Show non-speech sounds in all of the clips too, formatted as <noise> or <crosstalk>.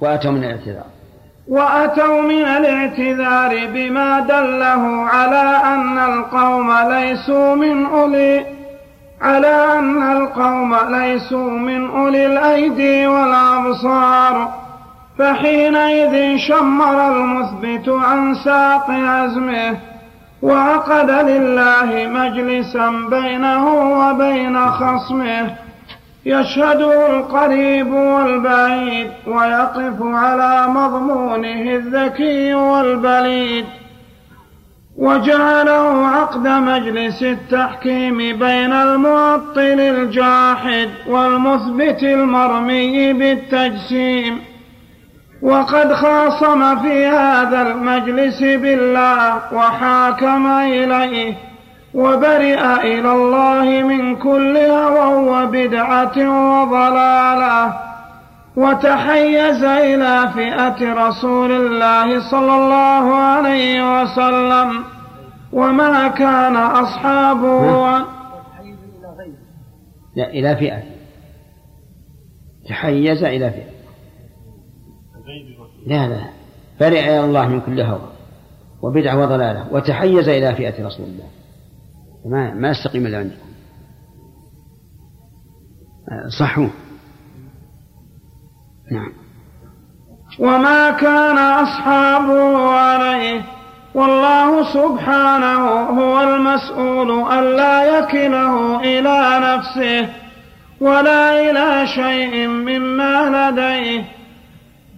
وأتوا من الاعتذار. وأتوا من الاعتذار بما دله على أن القوم ليسوا من أولي على أن القوم ليسوا من أولي الأيدي والأبصار. فحينئذ شمر المثبت عن ساق عزمه وعقد لله مجلسا بينه وبين خصمه. يشهده القريب والبعيد ويقف على مضمونه الذكي والبليد وجعله عقد مجلس التحكيم بين المعطل الجاحد والمثبت المرمي بالتجسيم. وقد خاصم في هذا المجلس بالله وحاكم إليه وبرئ إلى الله من كل هوى وبدعة وضلالة. وتحيز إلى فئة رسول الله صلى الله عليه وسلم. وما كان أصحابه لا. إلى فئة. تحيز إلى فئة. لا لا برئ إلى الله من كل هوى وبدعة وضلالة. وتحيز إلى فئة رسول الله. ما ما يستقيم إلا عندكم. صحوا نعم. وما كان أصحابه عليه. والله سبحانه هو المسؤول ألا يكله إلى نفسه ولا إلى شيء مما لديه.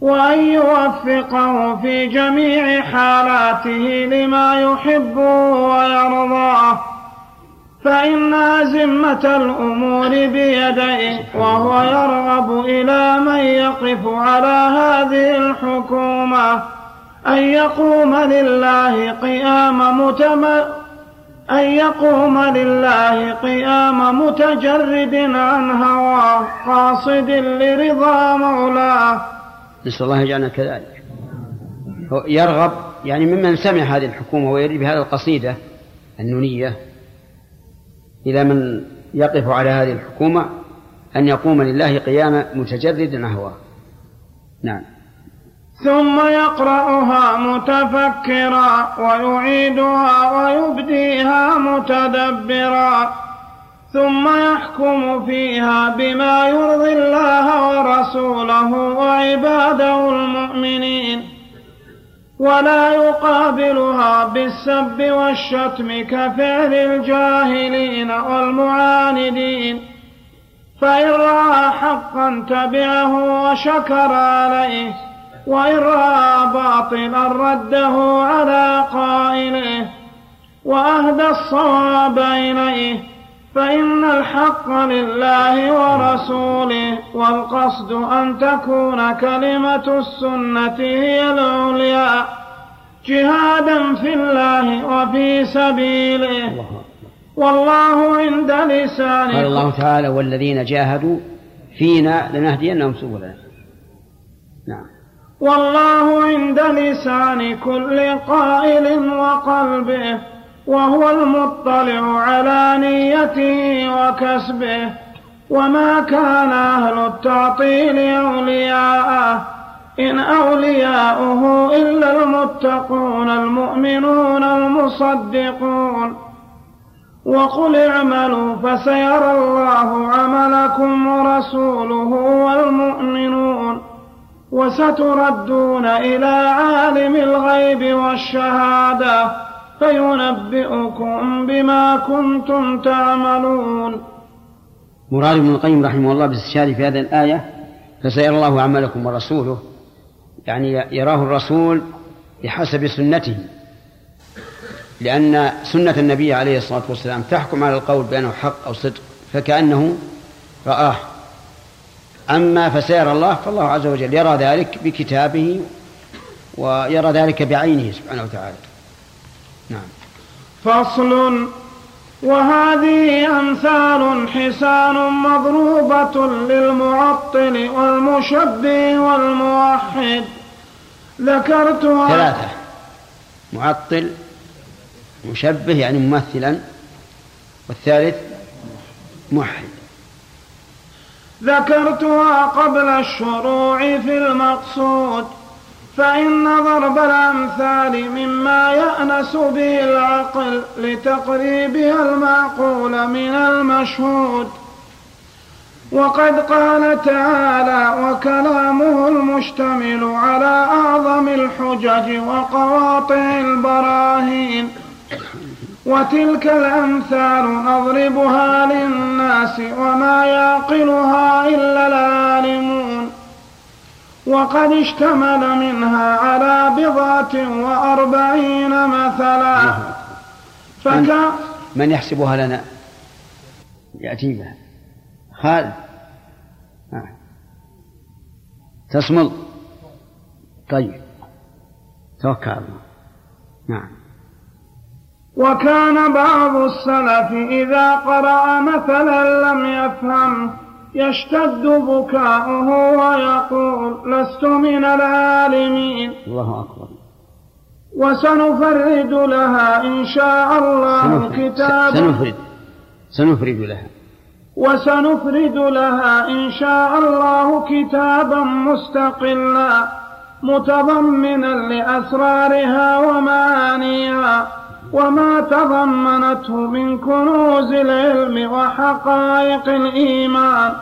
وأن يوفقه في جميع حالاته لما يحب ويرضاه. فإن أزمة الأمور بيديه وهو يرغب إلى من يقف على هذه الحكومة أن يقوم لله قيام متم أن يقوم لله قيام متجرد عن هواه قاصد لرضا مولاه. نسأل الله يجعلنا كذلك. يرغب يعني ممن سمع هذه الحكومة ويريد بهذه القصيدة النونية إلى من يقف على هذه الحكومة أن يقوم لله قيام متجرد نحوه نعم. ثم يقرأها متفكرا ويعيدها ويبديها متدبرا. ثم يحكم فيها بما يرضي الله ورسوله وعباده ولا يقابلها بالسب والشتم كفعل الجاهلين والمعاندين. فإن رأى حقا تبعه وشكر عليه وإن رأى باطلا رده على قائله. وأهدى الصواب إليه فإن الحق لله ورسوله والقصد أن تكون كلمة السنة هي العليا. جهادا في الله وفي سبيله. والله عند لسان قال الله تعالى والذين جاهدوا فينا لنهدينهم سبلنا. نعم. والله عند لسان كل قائل وقلبه. وهو المطلع على نيته وكسبه وما كان أهل التعطيل أولياءه إن أولياؤه إلا المتقون المؤمنون المصدقون. وقل اعملوا فسيرى الله عملكم ورسوله والمؤمنون وستردون إلى عالم الغيب والشهادة. فينبئكم بما كنتم تعملون. مراد ابن القيم رحمه الله باستشهاده في هذه الآية فسيرى الله عملكم ورسوله. يعني يراه الرسول بحسب سنته. لأن سنة النبي عليه الصلاة والسلام تحكم على القول بأنه حق أو صدق فكأنه رآه. أما فسيرى الله فالله عز وجل يرى ذلك بكتابه ويرى ذلك بعينه سبحانه وتعالى. نعم. فصل. وهذه أمثال حسان مضروبة للمعطل والمشبه والموحد. ذكرتها ثلاثة. معطل مشبه يعني ممثلا. والثالث موحد. ذكرتها قبل الشروع في المقصود. فإن ضرب الأمثال مما يأنس به العقل لتقريبها المعقول من المشهود. وقد قال تعالى وكلامه المشتمل على أعظم الحجج وقواطع البراهين وتلك الأمثال نضربها للناس وما يعقلها إلا العالمون. وقد اشتمل منها على بضعة وأربعين مثلا. فكان من يحسبها لنا؟ يأتي بها خالد. آه. تصمل. طيب. توكل الله. نعم. وكان بعض السلف إذا قرأ مثلا لم يفهم يشتد بكاؤه ويقول لست من العالمين. الله أكبر. وسنفرد لها إن شاء الله كتابا سنفرد. سنفرد لها. وسنفرد لها إن شاء الله كتابا مستقلا متضمنا لأسرارها ومعانيها. وما تضمنته من كنوز العلم وحقائق الإيمان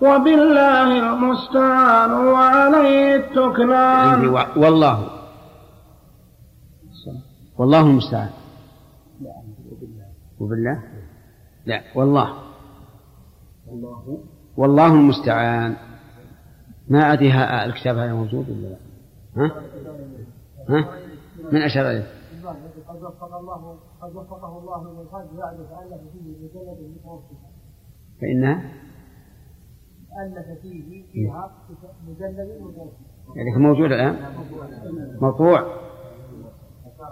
وبالله المستعان وعليه التكلان والله. والله المستعان. وبالله؟ لا والله. والله. المستعان. ما أدري الكتاب هذا موجود ولا لا؟ ها؟ ها؟ من أشار إليه؟ قد وفق الله قد وفقه الله من القلب يعرف ألف فيه مجلد متوسطا فإنها ألف فيه فيها مجلد متوسطا يعني موجود الآن؟ مطبوع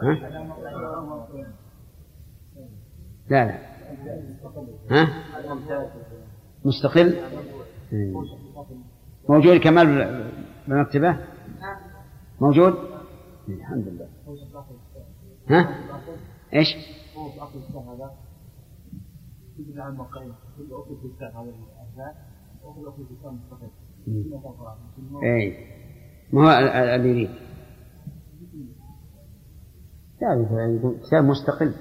ها؟ لا لا. ها؟ مستقل؟ موجود كمال بالمكتبة موجود؟ الحمد لله. ها؟ إيش؟ اي ما هو اللي يريد. لا كتاب مستقل.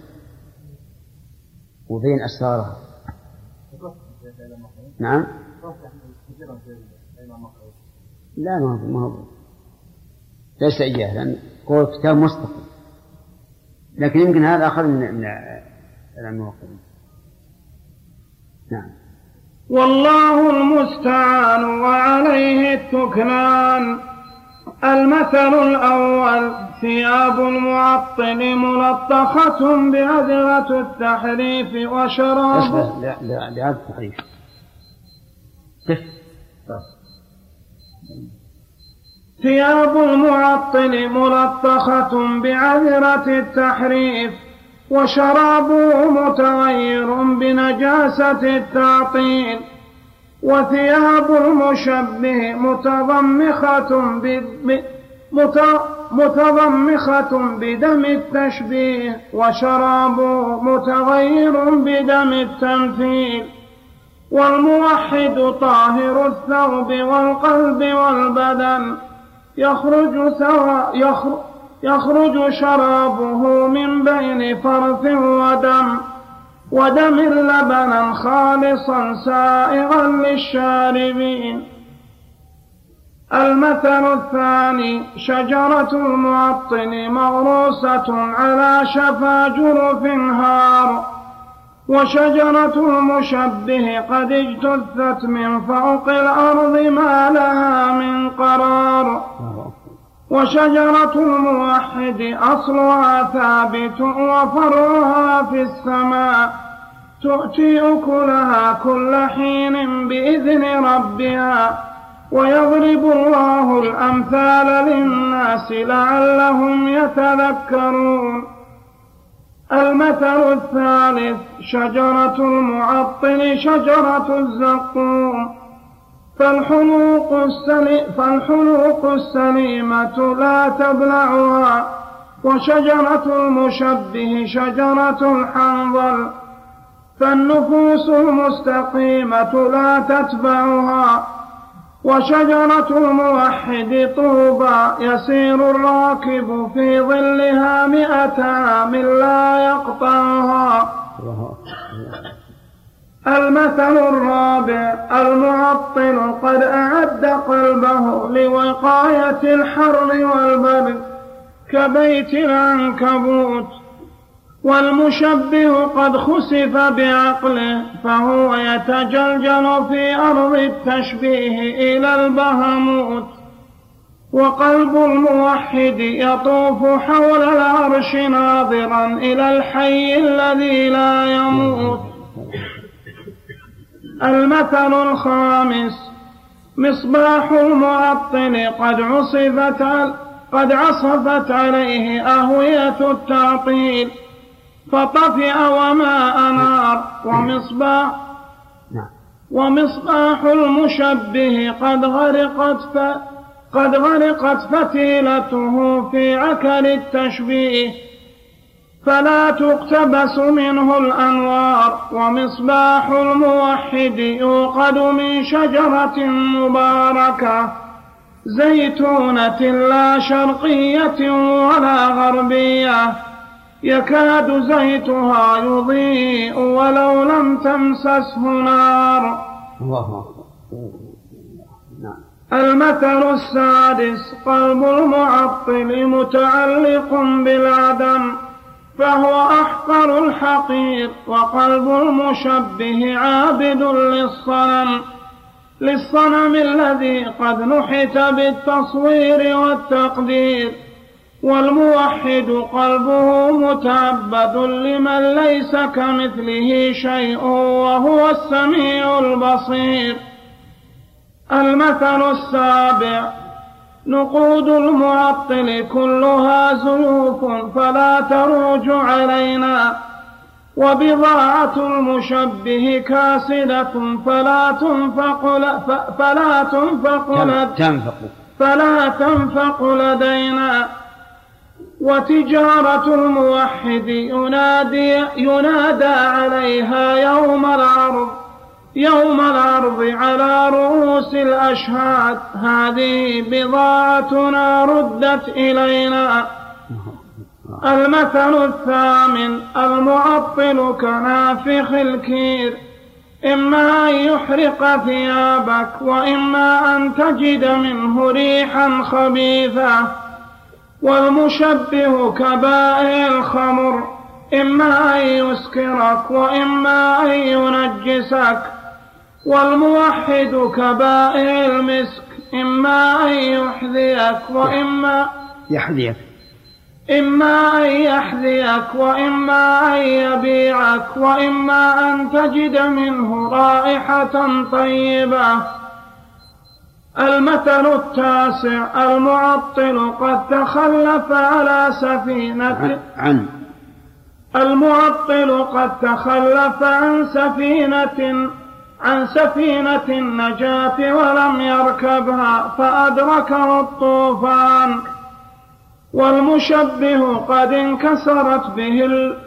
وبين أسراره. نعم. لا ما هو ما هو ليس إياه لأن قول كتاب مستقل. لكن يمكن هذا أخذ من من الموقفين نعم. والله المستعان وعليه التكلان المثل الأول ثياب المعطل ملطخة بأدرة التحريف وشراب لأدرة التحريف ثياب المعطل ملطخة بعذرة التحريف وشرابه متغير بنجاسة التعطيل وثياب المشبه متضمخة متضمخة بدم التشبيه وشرابه متغير بدم التمثيل والموحد طاهر الثوب والقلب والبدن. يخرج سواء يخرج, يخرج شرابه من بين فرث ودم. ودم لبنا خالصا سائغا للشاربين. المثل الثاني شجرة المعطن مغروسة على شفا جرف هار. وشجرة المشبه قد اجتثت من فوق الأرض ما لها من قرار. وشجرة الموحد أصلها ثابت وفرعها في السماء. تؤتي أكلها كل حين بإذن ربها. ويضرب الله الأمثال للناس لعلهم يتذكرون. المثل الثالث شجرة المعطل شجرة الزقوم. فالحلوق, السلي فالحلوق السليمة لا تبلعها. وشجرة المشبه شجرة الحنظل. فالنفوس المستقيمة لا تتبعها. وشجرة الموحد طوبى يسير الراكب في ظلها مئة عام لا يقطعها. المثل الرابع المعطل قد أعد قلبه لوقاية الحر والبرد كبيت العنكبوت والمشبه قد خسف بعقله فهو يتجلجل في أرض التشبيه إلى البهموت. وقلب الموحد يطوف حول العرش ناظرا إلى الحي الذي لا يموت. المثل الخامس مصباح المعطل قد عصفت قد عصفت عليه أهوية التعطيل. فطفئ وما أنار ومصباح نعم. ومصباح المشبه قد غرقت ف قد غرقت فتيلته في عكر التشبيه فلا تقتبس منه الأنوار ومصباح الموحد يوقد من شجرة مباركة زيتونة لا شرقية ولا غربية يكاد زيتها يضيء ولو لم تمسسه نار. الله نعم. المثل السادس قلب المعطل متعلق بالعدم فهو أحقر الحقير وقلب المشبه عابد للصنم. للصنم الذي قد نحت بالتصوير والتقدير. والموحد قلبه متعبد لمن ليس كمثله شيء وهو السميع البصير. المثل السابع نقود المعطل كلها زيوف فلا تروج علينا. وبضاعة المشبه كاسدة فلا تنفق فلا تنفق. فلا تنفق لدينا. وتجارة الموحد ينادي ينادى عليها يوم العرض يوم العرض على رؤوس الأشهاد. هذه بضاعتنا ردت إلينا. المثل الثامن المعطل كنافخ الكير. إما أن يحرق ثيابك وإما أن تجد منه ريحا خبيثة والمشبه كبائع الخمر إما أن يسكرك وإما أن ينجسك. والموحد كبائع المسك إما أن يحذيك وإما يحذيك. إما أن يحذيك وإما أن يبيعك وإما أن تجد منه رائحة طيبة. المثل التاسع المعطل قد تخلف على سفينة. عن. المعطل قد تخلف عن سفينة عن سفينة النجاة ولم يركبها فأدركه الطوفان. والمشبه قد انكسرت به ال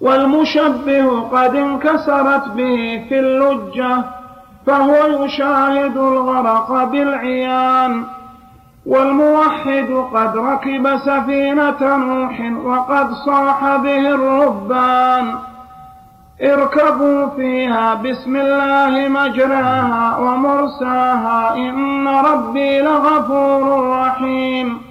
والمشبه قد انكسرت به في اللجة. فهو يشاهد الغرق بالعيان والموحد قد ركب سفينة نوح وقد صاح به الربان اركبوا فيها بسم الله مجراها ومرساها إن ربي لغفور رحيم.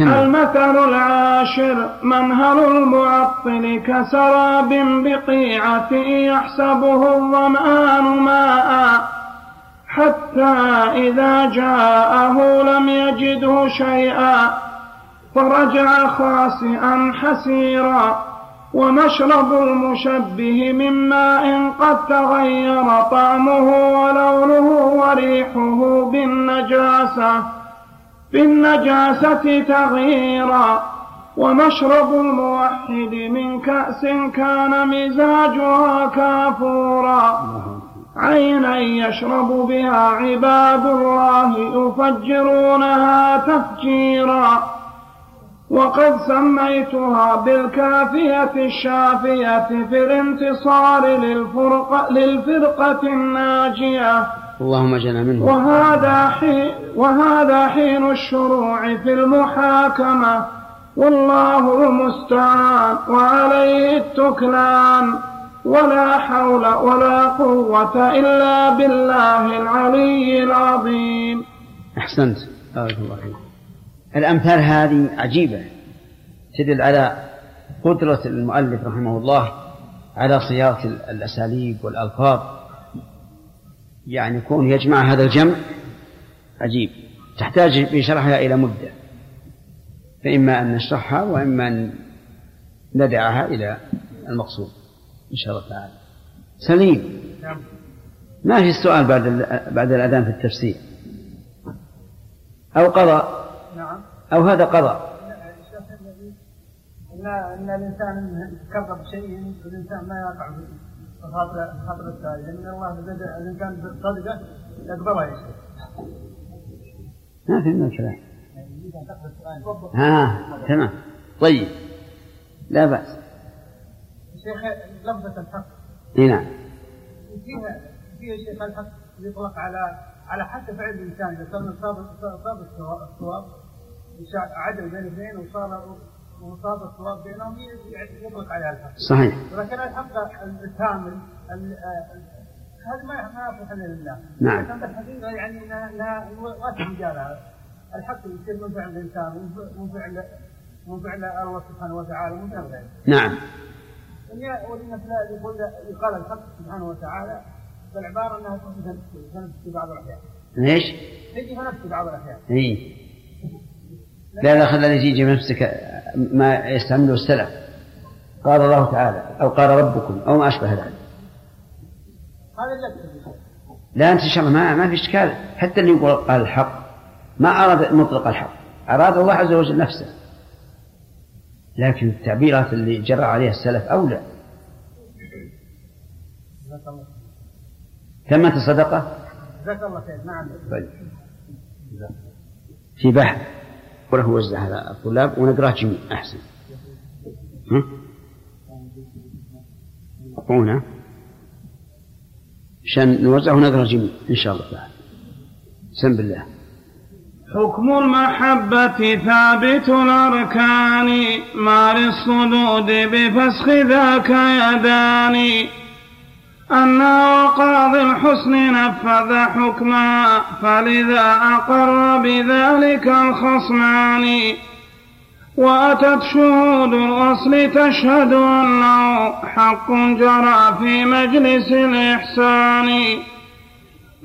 المثل العاشر منهل المعطل كسراب بقيعة يحسبه الظمآن ماء. حتى إذا جاءه لم يجده شيئا. فرجع خاسئا حسيرا. ومشرب المشبه من ماء قد تغير طعمه ولونه وريحه بالنجاسة. بالنجاسة تغييرا ومشرب الموحد من كأس كان مزاجها كافورا. عينا يشرب بها عباد الله يفجرونها تفجيرا. وقد سميتها بالكافية الشافية في الانتصار للفرقة, للفرقة الناجية. اللهم اجعلنا منه وهذا حين, وهذا حين الشروع في المحاكمة. والله المستعان. وعليه التكلان. ولا حول ولا قوة إلا بالله العلي العظيم. أحسنت. بارك الله فيك. الأمثال هذه عجيبة. تدل على قدرة المؤلف رحمه الله على صياغة الأساليب والألفاظ. يعني يكون يجمع هذا الجمع عجيب. تحتاج في شرحها إلى مدة. فإما أن نشرحها وإما أن ندعها إلى المقصود إن شاء الله تعالى. سليم. ما في السؤال بعد بعد الأذان في التفسير؟ أو قضاء؟ نعم. أو هذا قضاء؟ ان إن الإنسان يتكرر بشيء الإنسان ما يقع في خاطر خاطر الثاني. لأن الله بدا الانسان بالصدقه يقبلها يا شيخ. ما في الكلام ها تمام. طيب. لا بأس. شيخ لفظة الحق. إي نعم. فيها فيها شيخ الحق يطلق على على حتى فعل الإنسان. إذا صار صاب صاب الصواب عدل بين اثنين وصار وصاب الصواب بينهم يطلق عليها الحق. صحيح. ولكن الحق الكامل ال- هذا ما ما يصلح إلا لله. نعم. لكن الحقيقة يعني انها إنها واسع مجالها الحق يصير من فعل الإنسان ومن فعل من فعل الله سبحانه وتعالى ومن فعل غيره. نعم. ولما يقول يقال الحق سبحانه وتعالى بالعباره أنها تحدث تنفس في بعض الأحيان. ليش؟ تجي في بعض الأحيان. إي. لا لا خلي يجي بنفسك ما يستعمله السلف. قال الله تعالى أو قال ربكم أو ما أشبه ذلك. لا أنت شاء ما, ما في إشكال. حتى اللي يقول قال الحق ما أراد مطلق الحق. أراد الله عز وجل نفسه. لكن التعبيرات اللي جرى عليها السلف أولى. ثمة الصدقة جزاك الله خير. نعم. طيب. في بحث. وله وزع على الطلاب ونقراه جميع أحسن. ها؟ أعطونا عشان نوزعه ونقرأ جميع إن شاء الله تعالى. سم بالله حكم المحبة ثابت الأركان ما للصدود بفسخ ذاك يدان أنا وقاضي الحسن نفذ حكما فلذا أقر بذلك الخصمان. وأتت شهود الأصل تشهد أنه حق جرى في مجلس الإحسان.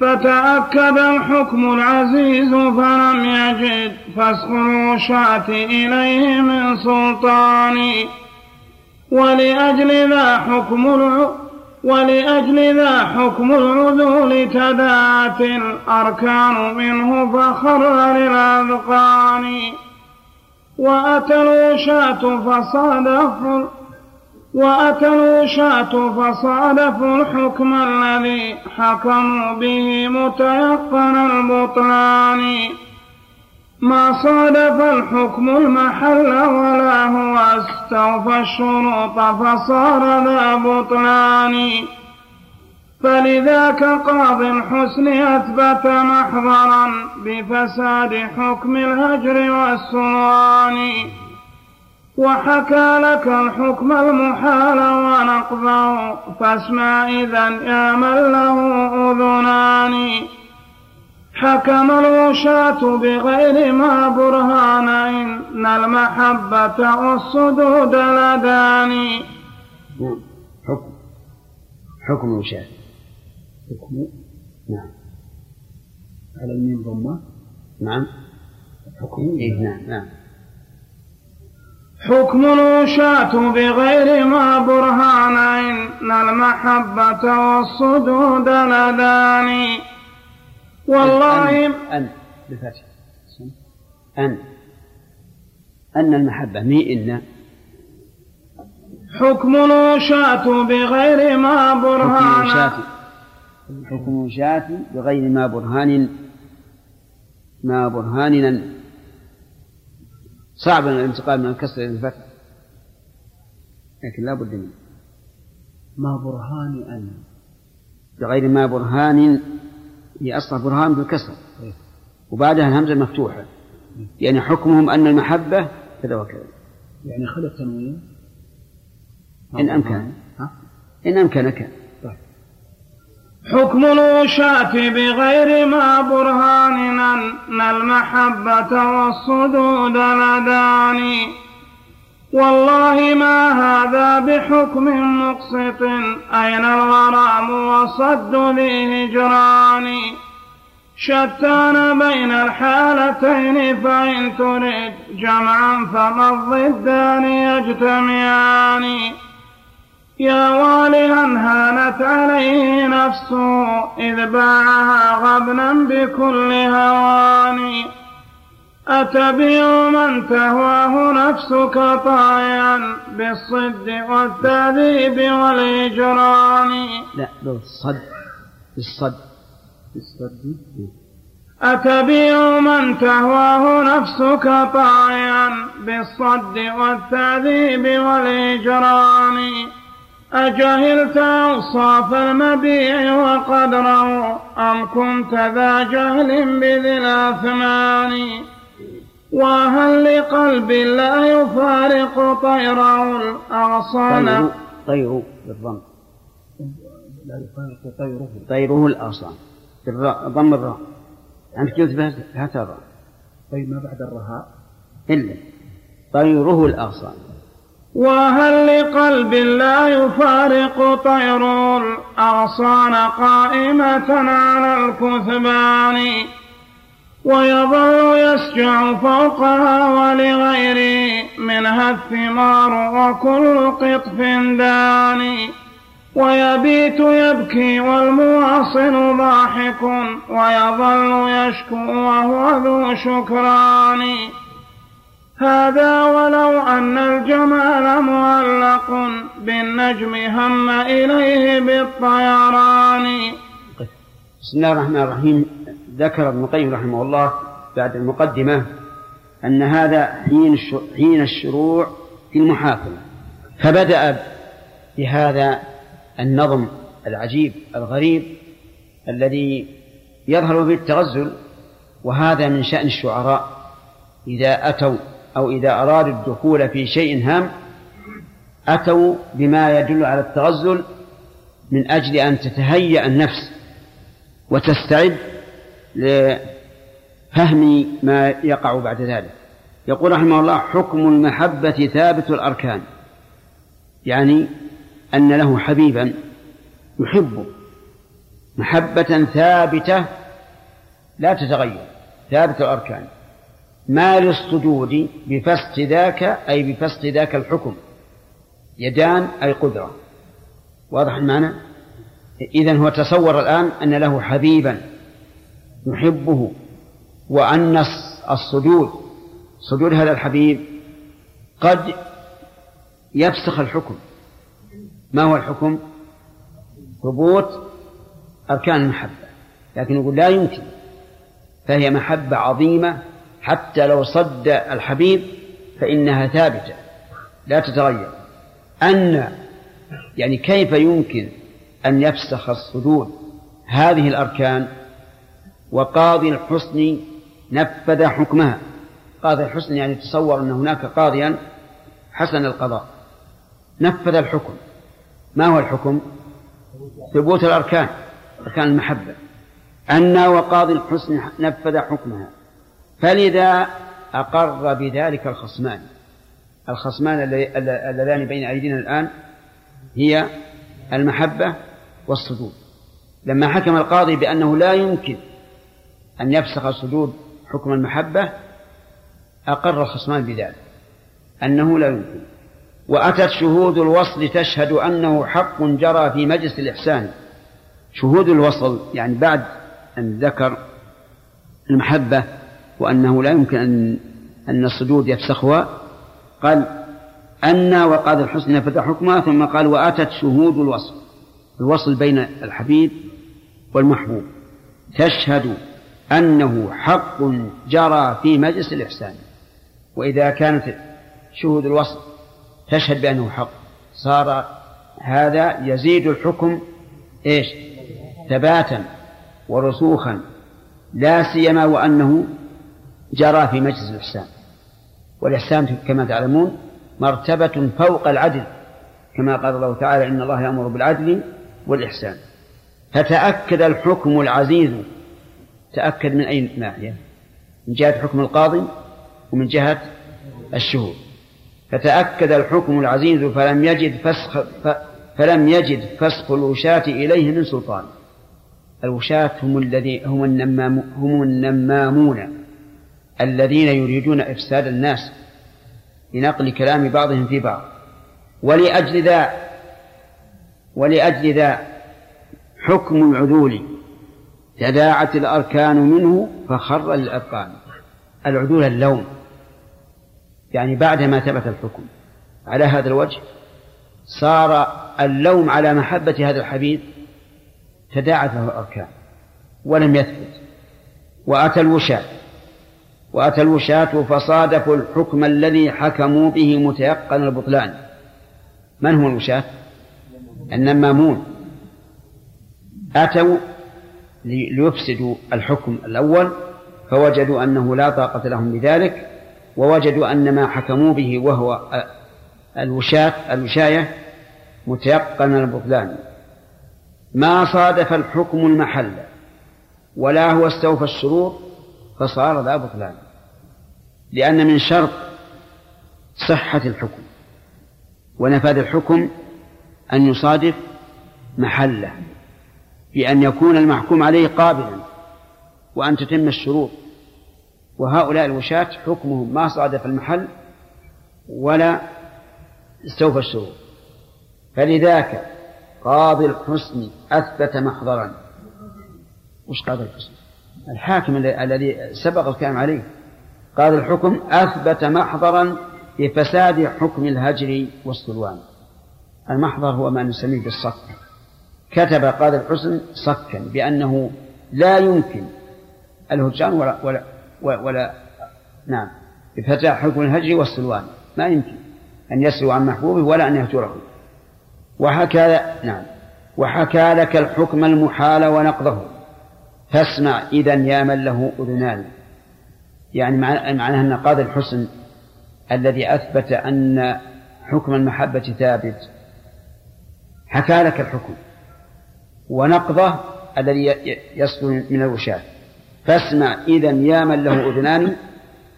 فتأكد الحكم العزيز فلم يجد فسخ الوشاة إليه من سلطان. ولأجل ذا حكم الع... ولأجل ذا حكم العذول تدات الأركان منه فخر للأذقان. وأتى الوشاة فصادف وأتى الوشاة فصادفوا الحكم الذي حكموا به متيقن البطلان. ما صادف الحكم المحل ولا هو استوفى الشروط فصار ذا بطلان. فلذاك قاضي الحسن أثبت محضرا بفساد حكم الهجر والسلطان. وحكى لك الحكم المحال ونقضه فاسمع إذا يا من له أذنان. حكم الوشاة بغير ما برهان إن المحبة والصدود لدان. حكم. حكم الوشاة حكم. نعم. على الميم ضمة. نعم. حكم. إيه نعم. نعم. حكم الوشاة بغير ما برهان إن المحبة والصدود لدان. والله أن, أن بالفتح أن أن المحبة مي إن؟ حكم الوشاة بغير ما برهان. حكم وشاة بغير ما برهان. ما برهان. صعب الانتقال من الكسر إلى الفتح. لكن لا بد منه ما برهان أن بغير ما برهان. هي أصلا برهان بالكسر. إيه. وبعدها الهمزة مفتوحة. يعني حكمهم أن المحبة كذا وكذا. يعني خلى التنوين إن أمكن. ها؟ إن أمكن كان حكم الوشاة بغير ما برهان أن المحبة والصدود لداني. والله ما هذا بحكم مقسط. أين الغرام وصد ذي هجران؟ شتان بين الحالتين فإن تريد جمعا فما الضدان يجتمعان. يا والها هانت عليه نفسه إذ باعها غبنا بكل هوان. أتبيع من تهواه نفسك طايعا بالصد والتأديب والإجرام لا بالصد بالصد بالصد أتبيع من تهواه نفسك طايعا بالصد والتعذيب والإجرام أجهلت أوصاف المبيع وقدره أم كنت ذا جهل بذي الأثمان؟ وهل لقلب لا يفارق طيره الأغصان؟ طيره طيره بالضم. لا يفارق طيره طيره الأغصان. بالراء ضم الراء. أنت قلت بهذا الراء طيب ما بعد الرهاء؟ إلا. طيره الأغصان. وهل لقلب لا يفارق طير الأغصان قائمة على الكثبان؟ ويظل يسجع فوقها ولغيره منها الثمار وكل قطف داني ويبيت يبكي والمواصل ضاحك ويظل يشكو وهو ذو شكران. هذا ولو أن الجمال معلق بالنجم هم إليه بالطيران. بسم الله الرحمن الرحيم. ذكر ابن القيم رحمه الله بعد المقدمة أن هذا حين حين الشروع في المحاكمة فبدأ بهذا النظم العجيب الغريب الذي يظهر به التغزل وهذا من شأن الشعراء. إذا أتوا أو إذا أرادوا الدخول في شيء هام أتوا بما يدل على التغزل من أجل أن تتهيأ النفس وتستعد لفهم ما يقع بعد ذلك. يقول رحمه الله حكم المحبة ثابت الأركان. يعني أن له حبيبا يحبه محبة ثابتة لا تتغير ثابت الأركان. ما للصدود بفسق ذاك أي بفسق ذاك الحكم. يدان أي قدرة. واضح المعنى؟ إذا هو تصور الآن أن له حبيبا يحبه وأن الصدود. صدود هذا الحبيب قد يفسخ الحكم. ما هو الحكم؟ ثبوت أركان المحبة. لكن يقول لا يمكن. فهي محبة عظيمة حتى لو صد الحبيب فإنها ثابتة. لا تتغير. أن يعني كيف يمكن أن يفسخ الصدود؟ هذه الأركان وقاضي الحسن نفذ حكمها. قاضي الحسن يعني تصور أن هناك قاضيا حسن القضاء. نفذ الحكم. ما هو الحكم؟ ثبوت الأركان أركان المحبة. أن وقاضي الحسن نفذ حكمها. فلذا أقر بذلك الخصمان. الخصمان اللذان بين أيدينا الآن هي المحبة والصدود لما حكم القاضي بأنه لا يمكن أن يفسخ الصدود حكم المحبة أقر الخصمان بذلك أنه لا يمكن. وأتت شهود الوصل تشهد أنه حق جرى في مجلس الإحسان. شهود الوصل يعني بعد أن ذكر المحبة وأنه لا يمكن أن أن الصدود يفسخها قال أن وقاد الحسن فتح حكمها ثم قال وأتت شهود الوصل. الوصل بين الحبيب والمحبوب. تشهد أنه حق جرى في مجلس الإحسان. وإذا كانت شهود الوصف تشهد بأنه حق صار هذا يزيد الحكم إيش؟ ثباتا ورسوخا لا سيما وأنه جرى في مجلس الإحسان. والإحسان كما تعلمون مرتبة فوق العدل كما قال الله تعالى إن الله يأمر بالعدل والإحسان فتأكد الحكم العزيز تأكد من أي ناحية؟ من جهة حكم القاضي ومن جهة الشهود. فتأكد الحكم العزيز فلم يجد فسخ فلم يجد فسخ الوشاة إليه من سلطان. الوشاة هم الذي هم النمام هم النمامون الذين يريدون إفساد الناس بنقل كلام بعضهم في بعض. ولأجل ذا ولأجل ذا حكم العدول تداعت الأركان منه فخر للأركان العدول اللوم. يعني بعدما ثبت الحكم. على هذا الوجه صار اللوم على محبة هذا الحبيب تداعت له الأركان. ولم يثبت. وأتى الوشاة. وأتى الوشاة فصادفوا الحكم الذي حكموا به متيقن البطلان. من هم الوشاة؟ النمامون. أتوا ليفسدوا الحكم الأول فوجدوا أنه لا طاقة لهم بذلك ووجدوا أن ما حكموا به وهو الوشاة الوشاية متيقن البطلان. ما صادف الحكم المحل ولا هو استوفى الشروط فصار ذا بطلان. لأن من شرط صحة الحكم ونفاذ الحكم أن يصادف محله. بأن يكون المحكوم عليه قابلا وأن تتم الشروط. وهؤلاء الوشاة حكمهم ما صادف المحل ولا استوفى الشروط. فلذاك قاضي الحسن أثبت محضرا. وش قاضي الحسن؟ الحاكم الذي سبق الكلام عليه. قال الحكم أثبت محضرا لفساد حكم الهجر والسلوان. المحضر هو ما نسميه بالصك كتب قاضي الحسن صكا بأنه لا يمكن الهجران ولا ولا ولا, نعم بفتح حكم الهجر والسلوان. ما يمكن أن يسلو عن محبوبه ولا أن يهجره. وحكى نعم. وحكى لك الحكم المحال ونقضه. فاسمع إذا يا من له أذنان يعني معناه أن قاضي الحسن الذي أثبت أن حكم المحبة ثابت. حكى لك الحكم. ونقضه الذي يصدر من الوشاة. فاسمع إذا يا من له أذنان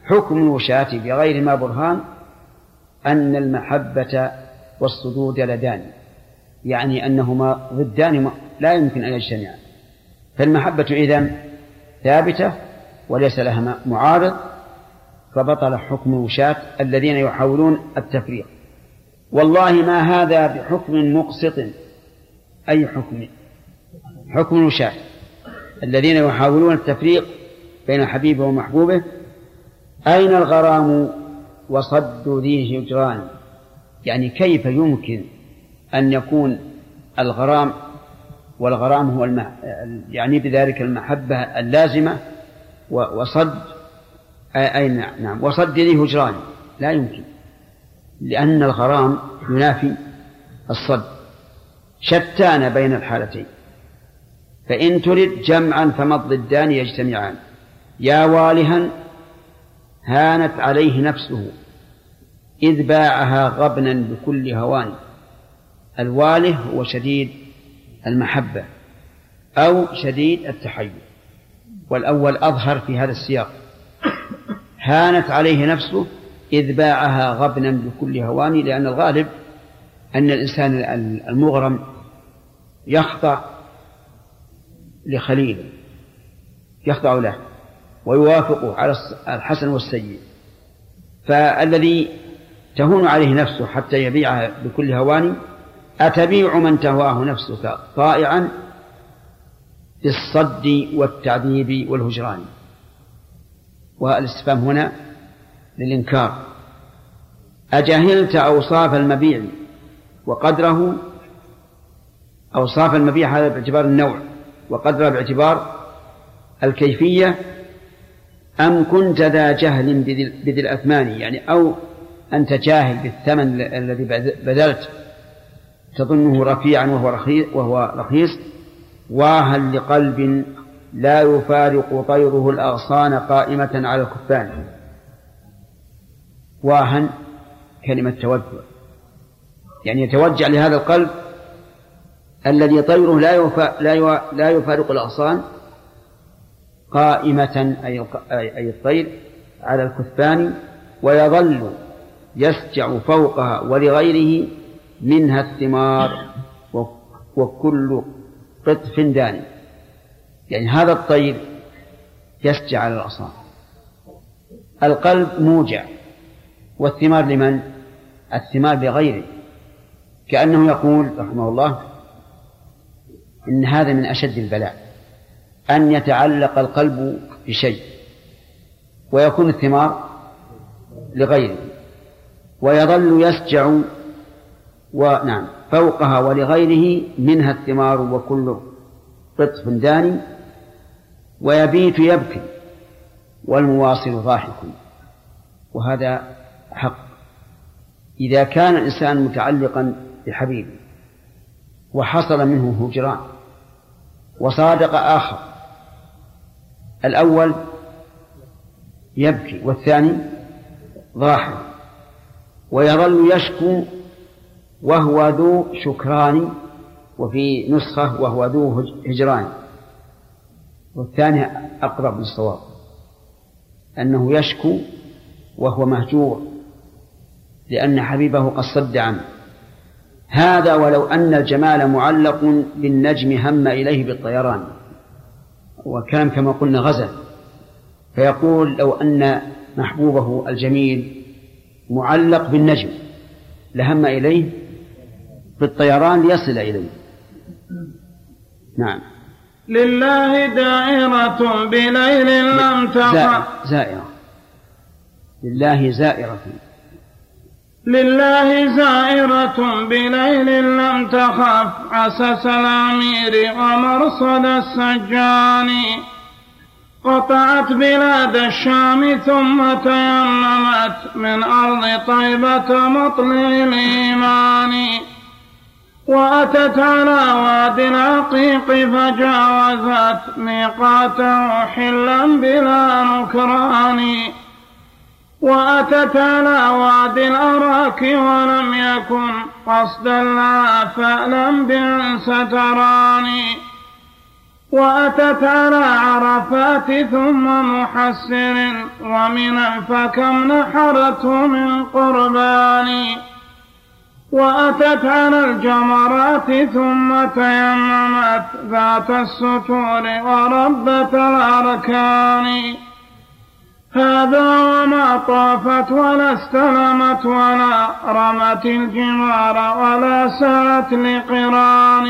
حكم الوشاة بغير ما برهان أن المحبة والصدود لدان. يعني أنهما ضدان لا يمكن أن يجتمعا. فالمحبة إذن ثابتة وليس لها معارض فبطل حكم الوشاة الذين يحاولون التفريق. والله ما هذا بحكم مقسط أي حكم؟ حكم الوشاة الذين يحاولون التفريق بين حبيبه ومحبوبه أين الغرام وصد ذي هجران يعني كيف يمكن أن يكون الغرام والغرام هو المح... يعني بذلك المحبة اللازمة وصد أي نعم نعم وصد ذي هجران لا يمكن لأن الغرام ينافي الصد. شتان بين الحالتين. فإن ترد جمعا فما الضدان يجتمعان. يا والها هانت عليه نفسه إذ باعها غبنا بكل هوان. الواله هو شديد المحبة أو شديد التحيز والأول أظهر في هذا السياق. هانت عليه نفسه إذ باعها غبنا بكل هوان لأن الغالب أن الإنسان المغرم يخضع لخليله يخضع له ويوافقه على الحسن والسيء. فالذي تهون عليه نفسه حتى يبيعها بكل هوان أتبيع من تهواه نفسك طائعا بالصد والتعذيب والهجران. والاستفهام هنا للإنكار. أجهلت أوصاف المبيع وقدره؟ أوصاف المبيع هذا باعتبار النوع. وقدره باعتبار الكيفية أم كنت ذا جهل بذي الأثمان يعني أو أنت جاهل بالثمن الذي بذلت تظنه رفيعا وهو رخيص وهو رخيص واها لقلب لا يفارق طيره الأغصان قائمة على الكفان. واها كلمة توجع يعني يتوجع لهذا القلب الذي طيره لا لا لا يفارق الأغصان قائمة أي أي الطير على الكثبان ويظل يسجع فوقها ولغيره منها الثمار وكل قطف داني يعني هذا الطير يسجع على الأغصان. القلب موجع. والثمار لمن؟ الثمار لغيره. كأنه يقول رحمه الله إن هذا من أشد البلاء أن يتعلق القلب بشيء ويكون الثمار لغيره ويظل يسجع ونعم فوقها ولغيره منها الثمار وكل قطف داني ويبيت يبكي والمواصل ضاحك وهذا حق. إذا كان الإنسان متعلقا بحبيبه وحصل منه هجران وصادق آخر. الأول يبكي والثاني ضاحك ويظل يشكو وهو ذو شكران وفي نسخة وهو ذو هجران. والثاني أقرب للصواب أنه يشكو وهو مهجور لأن حبيبه قد صد عنه. هذا ولو أن الجمال معلق بالنجم هم إليه بالطيران. وكان كما قلنا غزل. فيقول لو أن محبوبه الجميل معلق بالنجم لهم إليه بالطيران ليصل إليه. نعم. لله دائرة بليل لم تقع. زائرة. لله زائرة. لله زائرة بليل لم تخف عسس الأمير ومرصد السجان. قطعت بلاد الشام ثم تيممت من أرض طيبة مطلع الإيمان. وأتت على واد العقيق فجاوزت ميقاته حلا بلا نكران. وأتت على واد الأراك ولم يكن قصدا لا فألم ستراني وأتت على عرفات ثم محسر ومن فكم نحرته من قربان. وأتت على الجمرات ثم تيممت ذات الستور وربة الأركان. هذا وما طافت ولا استلمت ولا رمت الجمار ولا سعت لقران.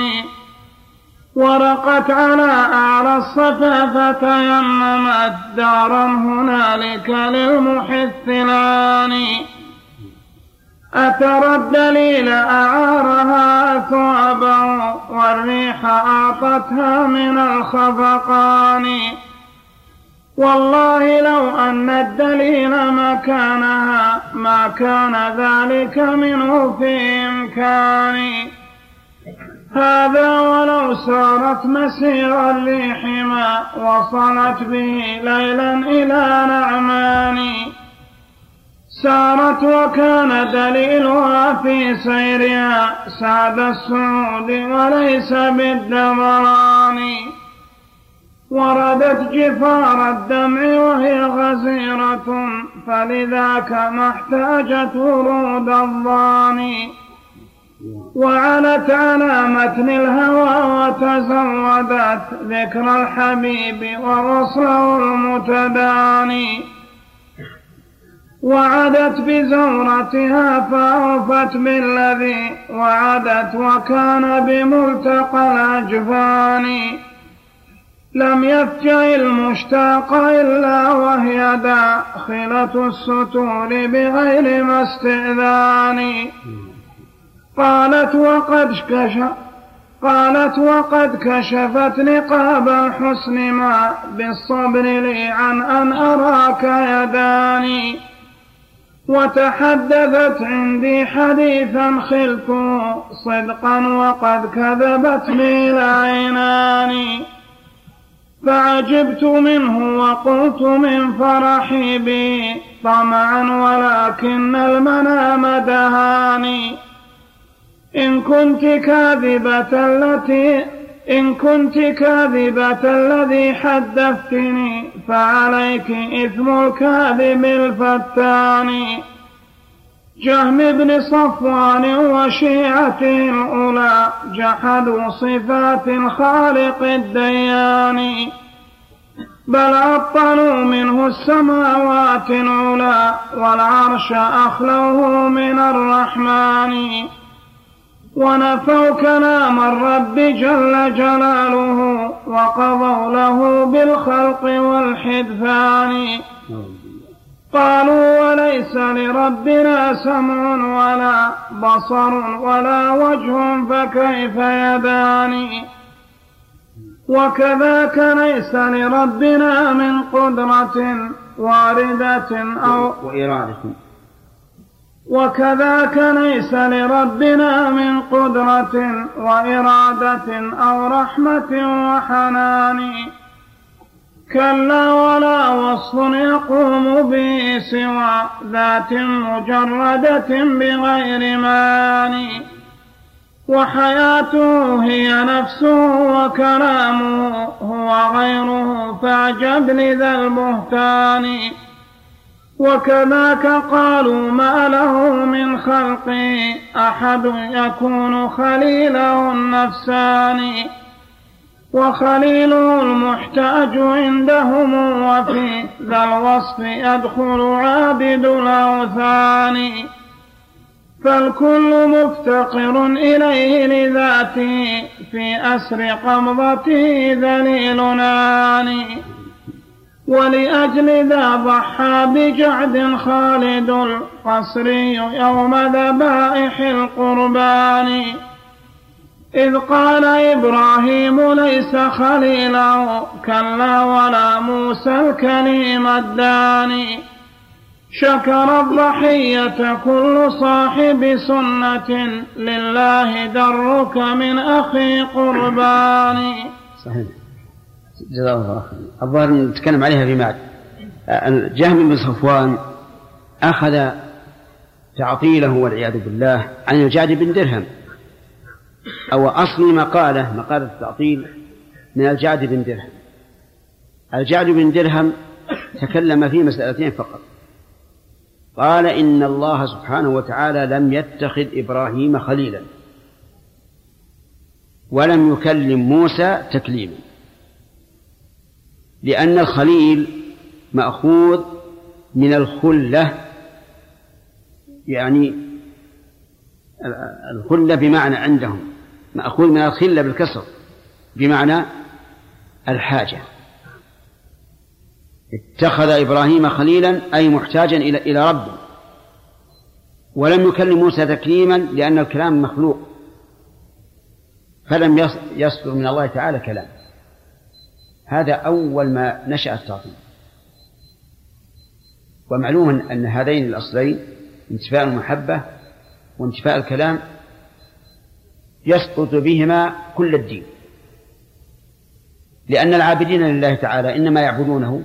ورقت على أعلى الصفا فتيممت دارا هنالك للمحثلان أترى الدليل أعارها ثوابا والريح أعطتها من الخفقان. والله لو أن الدليل مكانها ما كان ذلك منه في إمكاني. هذا ولو سارت مسيرا لحما وصلت به ليلا إلى نعمان سارت وكان دليلها في سيرها سعد السعود وليس بالدبران وردت جفار الدمع وهي غزيرة فلذاك ما احتاجت ورود الظاني وعنت على متن الهوى وتزودت ذكر الحبيب ووصله المتداني وعدت بزورتها فأوفت بالذي وعدت وكان بملتقى الأجفان. لم يفجع المشتاق إلا وهي داخلة الستور بغير ما استئذان. قالت وقد كشف قالت وقد كشفت نقاب الحسن ما بالصبر لي عن أن أراك يداني وتحدثت عندي حديثا خلت صدقا وقد كذبت لي العينان فعجبت منه وقلت من فرحي بي طمعا ولكن المنام دهاني. إن كنت كاذبة التي إن كنت كاذبة الذي حدثتني فعليك إثم الكاذب الفتان جهم بن صفوان وشيعته الأولى جحدوا صفات الخالق الديان. بل أبطلوا منه السماوات العلى والعرش أخلوه من الرحمن. ونفوا كلام الرب جل جلاله وقضوا له بالخلق والحدثان. قالوا وليس لربنا سمع ولا بصر ولا وجه فكيف يدان وكذاك ليس لربنا من قدرة واردة أو وإرادة. وكذاك ليس لربنا من قدرة وإرادة أو رحمة وحنان. كلا ولا وصف يقوم به سوى ذات مجردة بغير ماني. وحياته هي نفسه وكلامه هو غيره فاعجب لذا البهتان. وكذاك قالوا ما له من خلقه أحد يكون خليله النفسان. وخليله المحتاج عندهم وفي ذا الوصف يدخل عابد الأوثان. فالكل مفتقر إليه لذاته في أسر قبضته ذليل ناني ولأجل ذا ضحى بجعد خالد القصري يوم ذبائح القربان. إذ قال إبراهيم ليس خليلا كلا ولا موسى الكليم الداني شكر الضحية كل صاحب سنة لله درك من أخي قربان صحيح. جزاه الله خير. الظاهر نتكلم عليها في بعد. جهم بن صفوان أخذ تعطيله والعياذ بالله عن الجعد بن درهم. أو أصل مقالة مقالة التعطيل من الجعد بن درهم. الجعد بن درهم تكلم في مسألتين فقط. قال إن الله سبحانه وتعالى لم يتخذ إبراهيم خليلا ولم يكلم موسى تكليما لأن الخليل مأخوذ من الخلة يعني الخلة بمعنى عندهم. مأخوذ من الخلة بالكسر بمعنى الحاجة. اتخذ إبراهيم خليلا أي محتاجا إلى إلى ربه ولم يكلم موسى تكليما لأن الكلام مخلوق. فلم يصدر من الله تعالى كلام. هذا أول ما نشأ التعظيم ومعلوم أن هذين الأصلين انتفاء المحبة وانتفاء الكلام يسقط بهما كل الدين. لأن العابدين لله تعالى إنما يعبدونه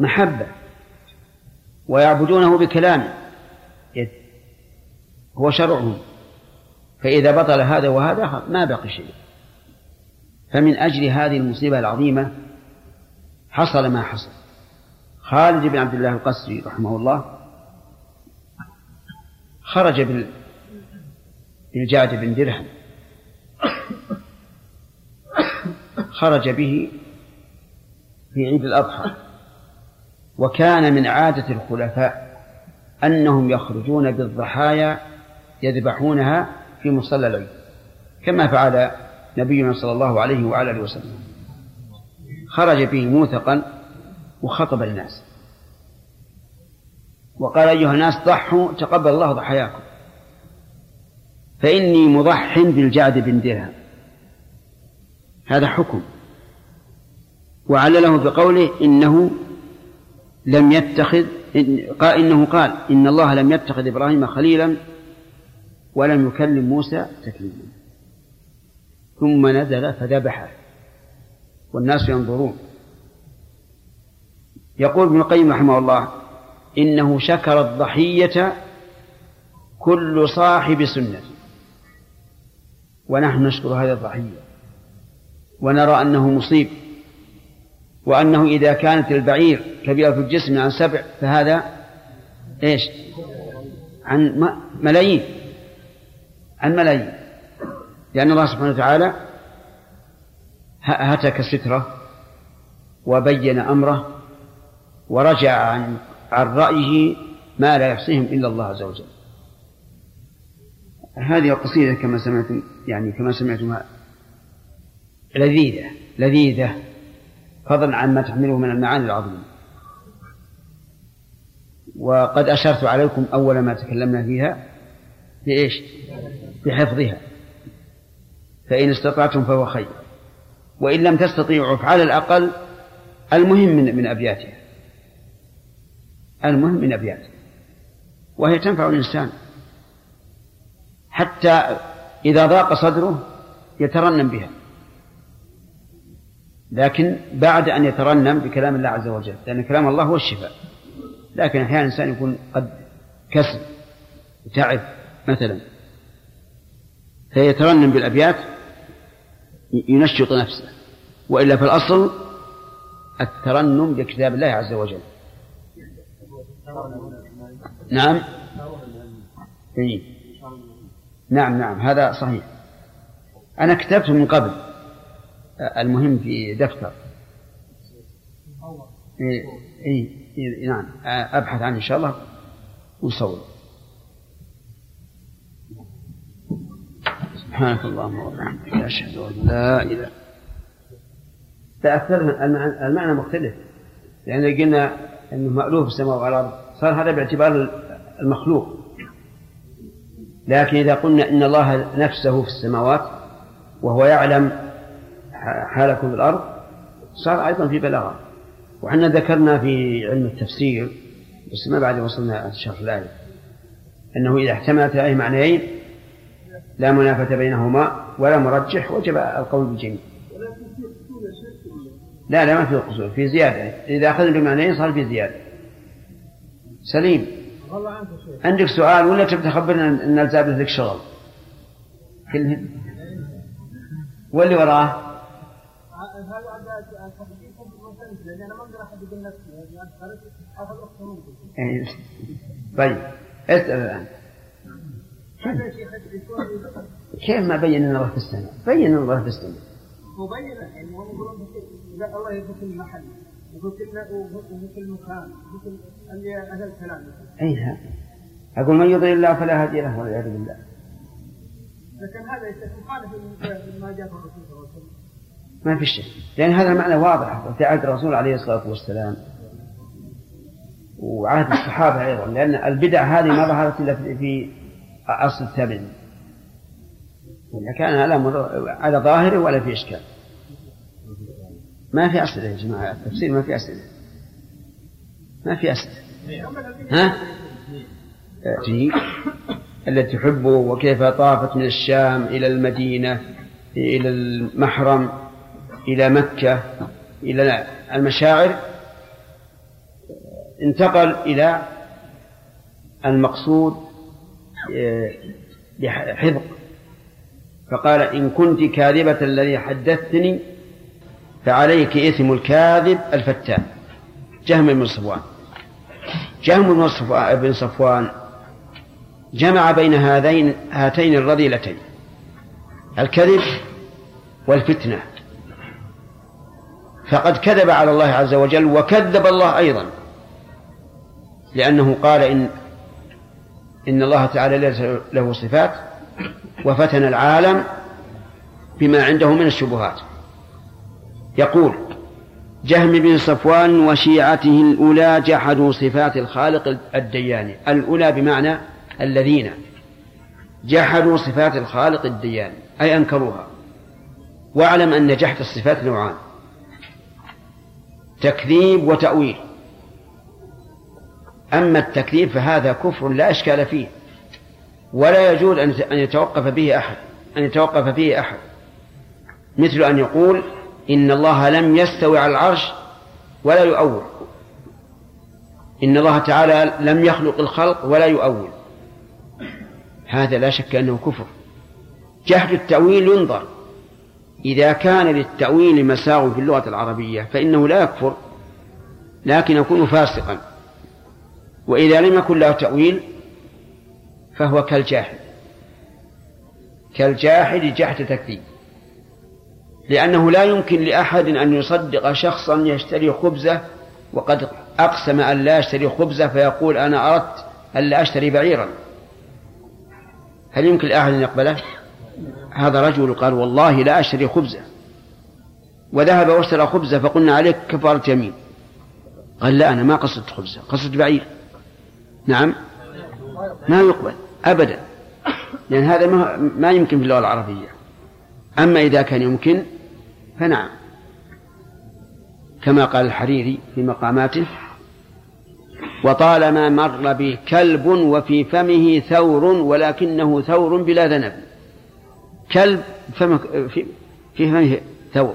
محبة ويعبدونه بكلام هو شرعهم. فإذا بطل هذا وهذا ما بقي شيء. فمن أجل هذه المصيبة العظيمة حصل ما حصل. خالد بن عبد الله القسري رحمه الله خرج بالجعد بن درهم. خرج به في عيد الأضحى. وكان من عادة الخلفاء أنهم يخرجون بالضحايا يذبحونها في مصلى العيد كما فعل نبينا صلى الله عليه وعلى آله وسلم. خرج به موثقا وخطب الناس. وقال أيها الناس ضحوا تقبل الله ضحاياكم. فإني مضح بالجعد بن درهم. هذا حكم. وعلله بقوله إنه لم يتخذ قال إنه قال إن الله لم يتخذ إبراهيم خليلا ولم يكلم موسى تكليما. ثم نزل فذبحه والناس ينظرون. يقول ابن القيم رحمه الله إنه شكر الضحية كل صاحب سنة. ونحن نشكر هذه الضحية ونرى أنه مصيب وأنه إذا كانت البعير كبيرة في الجسم عن سبع فهذا إيش؟ عن ملايين عن ملايين. لأن الله سبحانه وتعالى هتك ستره وبين أمره ورجع عن عن رأيه ما لا يحصيهم إلا الله عز وجل. هذه القصيدة كما سمعتم يعني كما سمعتم لذيذة لذيذة. فضلا عما تحمله من المعاني العظيمة. وقد أشرت عليكم أول ما تكلمنا فيها بإيش؟ بحفظها. فإن استطعتم فهو خير. وإن لم تستطيعوا فعلى الأقل المهم من من أبياتها. المهم من أبياتها. وهي تنفع الإنسان. حتى إذا ضاق صدره يترنم بها. لكن بعد أن يترنم بكلام الله عز وجل لأن كلام الله هو الشفاء. لكن أحيانا الإنسان يكون قد كسل وتعب مثلا. فيترنم بالأبيات ينشط نفسه. وإلا في الأصل الترنم بكتاب الله عز وجل. نعم. إيه؟ نعم نعم هذا صحيح. أنا كتبت من قبل. المهم في دفتر. إيه إيه إيه نعم. أبحث عنه إن شاء الله ونصور سبحانك اللهم وبحمدك. أشهد أن لا إله. تأثر المعنى مختلف. لأن يعني قلنا أنه مألوف السماء والأرض صار هذا باعتبار المخلوق. لكن إذا قلنا إن الله نفسه في السماوات وهو يعلم حالكم في الأرض صار أيضا في بلاغة. وحنا ذكرنا في علم التفسير بس ما بعد وصلنا شرح الآية أنه إذا احتملت الآية معنيين لا منافة بينهما ولا مرجح وجب القول بالجميع. لا لا ما في قصور في زيادة. إذا أخذنا بمعنيين صار في زيادة. سليم. عندك سؤال ولا تبي تخبرنا أن الزابل لك شغل كلهم واللي وراه إيه. طيب اسأل الآن كيف ما بين ان الله في السماء؟ بين ان الله في السماء. مبين يعني هم يقولون الله في كل كل مكان وفي كل أهل الكلام. أي أقول من يضل الله فلا هادي له والعياذ بالله. لكن هذا يخالف ما جاء في الرسول صلى الله عليه وسلم. ما في شيء. لأن هذا المعنى واضح. في عهد الرسول عليه الصلاة والسلام. وعهد الصحابة أيضا. لأن البدع هذه ما ظهرت إلا في أصل التابعين. إذا كان على على ظاهره ولا في إشكال. ما في أسئلة يا جماعة التفسير ما في أسئلة ما في أسئلة ها؟ تجي التي تحبه وكيف طافت من الشام إلى المدينة إلى المحرم إلى مكة إلى المشاعر؟ انتقل إلى المقصود بحذق فقال إن كنت كاذبة الذي حدثتني فعليك إثم الكاذب الفتان. جهم بن صفوان. جهم بن صفوان جمع بين هذين هاتين الرذيلتين. الكذب والفتنة. فقد كذب على الله عز وجل وكذب الله أيضا. لأنه قال إن إن الله تعالى ليس له صفات وفتن العالم بما عنده من الشبهات. يقول جهم بن صفوان وشيعته الأولى جحدوا صفات الخالق الديان الأولى بمعنى الذين. جحدوا صفات الخالق الديان أي أنكروها. واعلم أن جحد الصفات نوعان. تكذيب وتأويل. أما التكذيب فهذا كفر لا إشكال فيه. ولا يجوز أن يتوقف به أحد أن يتوقف فيه أحد. مثل أن يقول إن الله لم يستوي على العرش ولا يؤول. إن الله تعالى لم يخلق الخلق ولا يؤول. هذا لا شك أنه كفر. جحد التأويل ينظر. إذا كان للتأويل مساغ في اللغة العربية فإنه لا يكفر لكن يكون فاسقا. وإذا لم يكن له تأويل فهو كالجاحد كالجاحد جحد تكذيب. لأنه لا يمكن لأحد أن يصدق شخصا يشتري خبزة وقد أقسم أن لا يشتري خبزة فيقول أنا أردت أن لا أشتري بعيرا. هل يمكن لأحد أن يقبله؟ هذا رجل قال والله لا أشتري خبزة. وذهب واشترى خبزة فقلنا عليك كفارة يمين. قال لا أنا ما قصدت خبزة قصدت بعير. نعم. ما يقبل أبدا. لأن هذا ما, يمكن في اللغة العربية. أما إذا كان يمكن فنعم. كما قال الحريري في مقاماته وطالما مر بي كلب وفي فمه ثور ولكنه ثور بلا ذنب. كلب فمك في, في فمه ثور.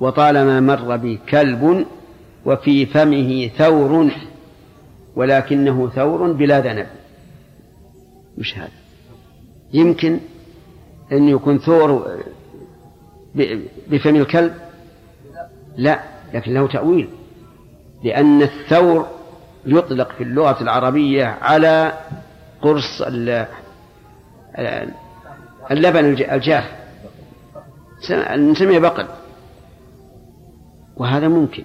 وطالما مر بي كلب وفي فمه ثور ولكنه ثور بلا ذنب. مش هذا. يمكن أن يكون ثور بفم الكلب؟ لا لكن له تأويل. لأن الثور يطلق في اللغة العربية على قرص اللبن الجاف. نسميه بقل. وهذا ممكن.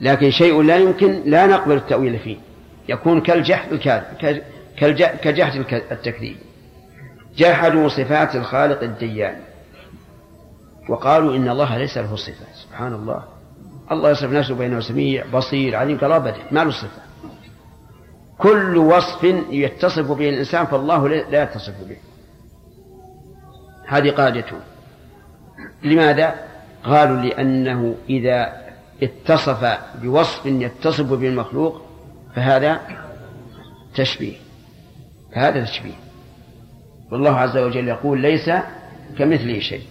لكن شيء لا يمكن لا نقبل التأويل فيه. يكون كالجحد الكاذب كجحد التكذيب. جحدوا صفات الخالق الديان. وقالوا إن الله ليس له صفة. سبحان الله. الله يصف نفسه بأنه سميع بصير عليم قال أبدا ما له صفة. كل وصف يتصف به الإنسان فالله لا يتصف به. هذه قاعدته لماذا؟ قالوا لأنه إذا اتصف بوصف يتصف به المخلوق فهذا تشبيه. فهذا تشبيه. والله عز وجل يقول ليس كمثله شيء.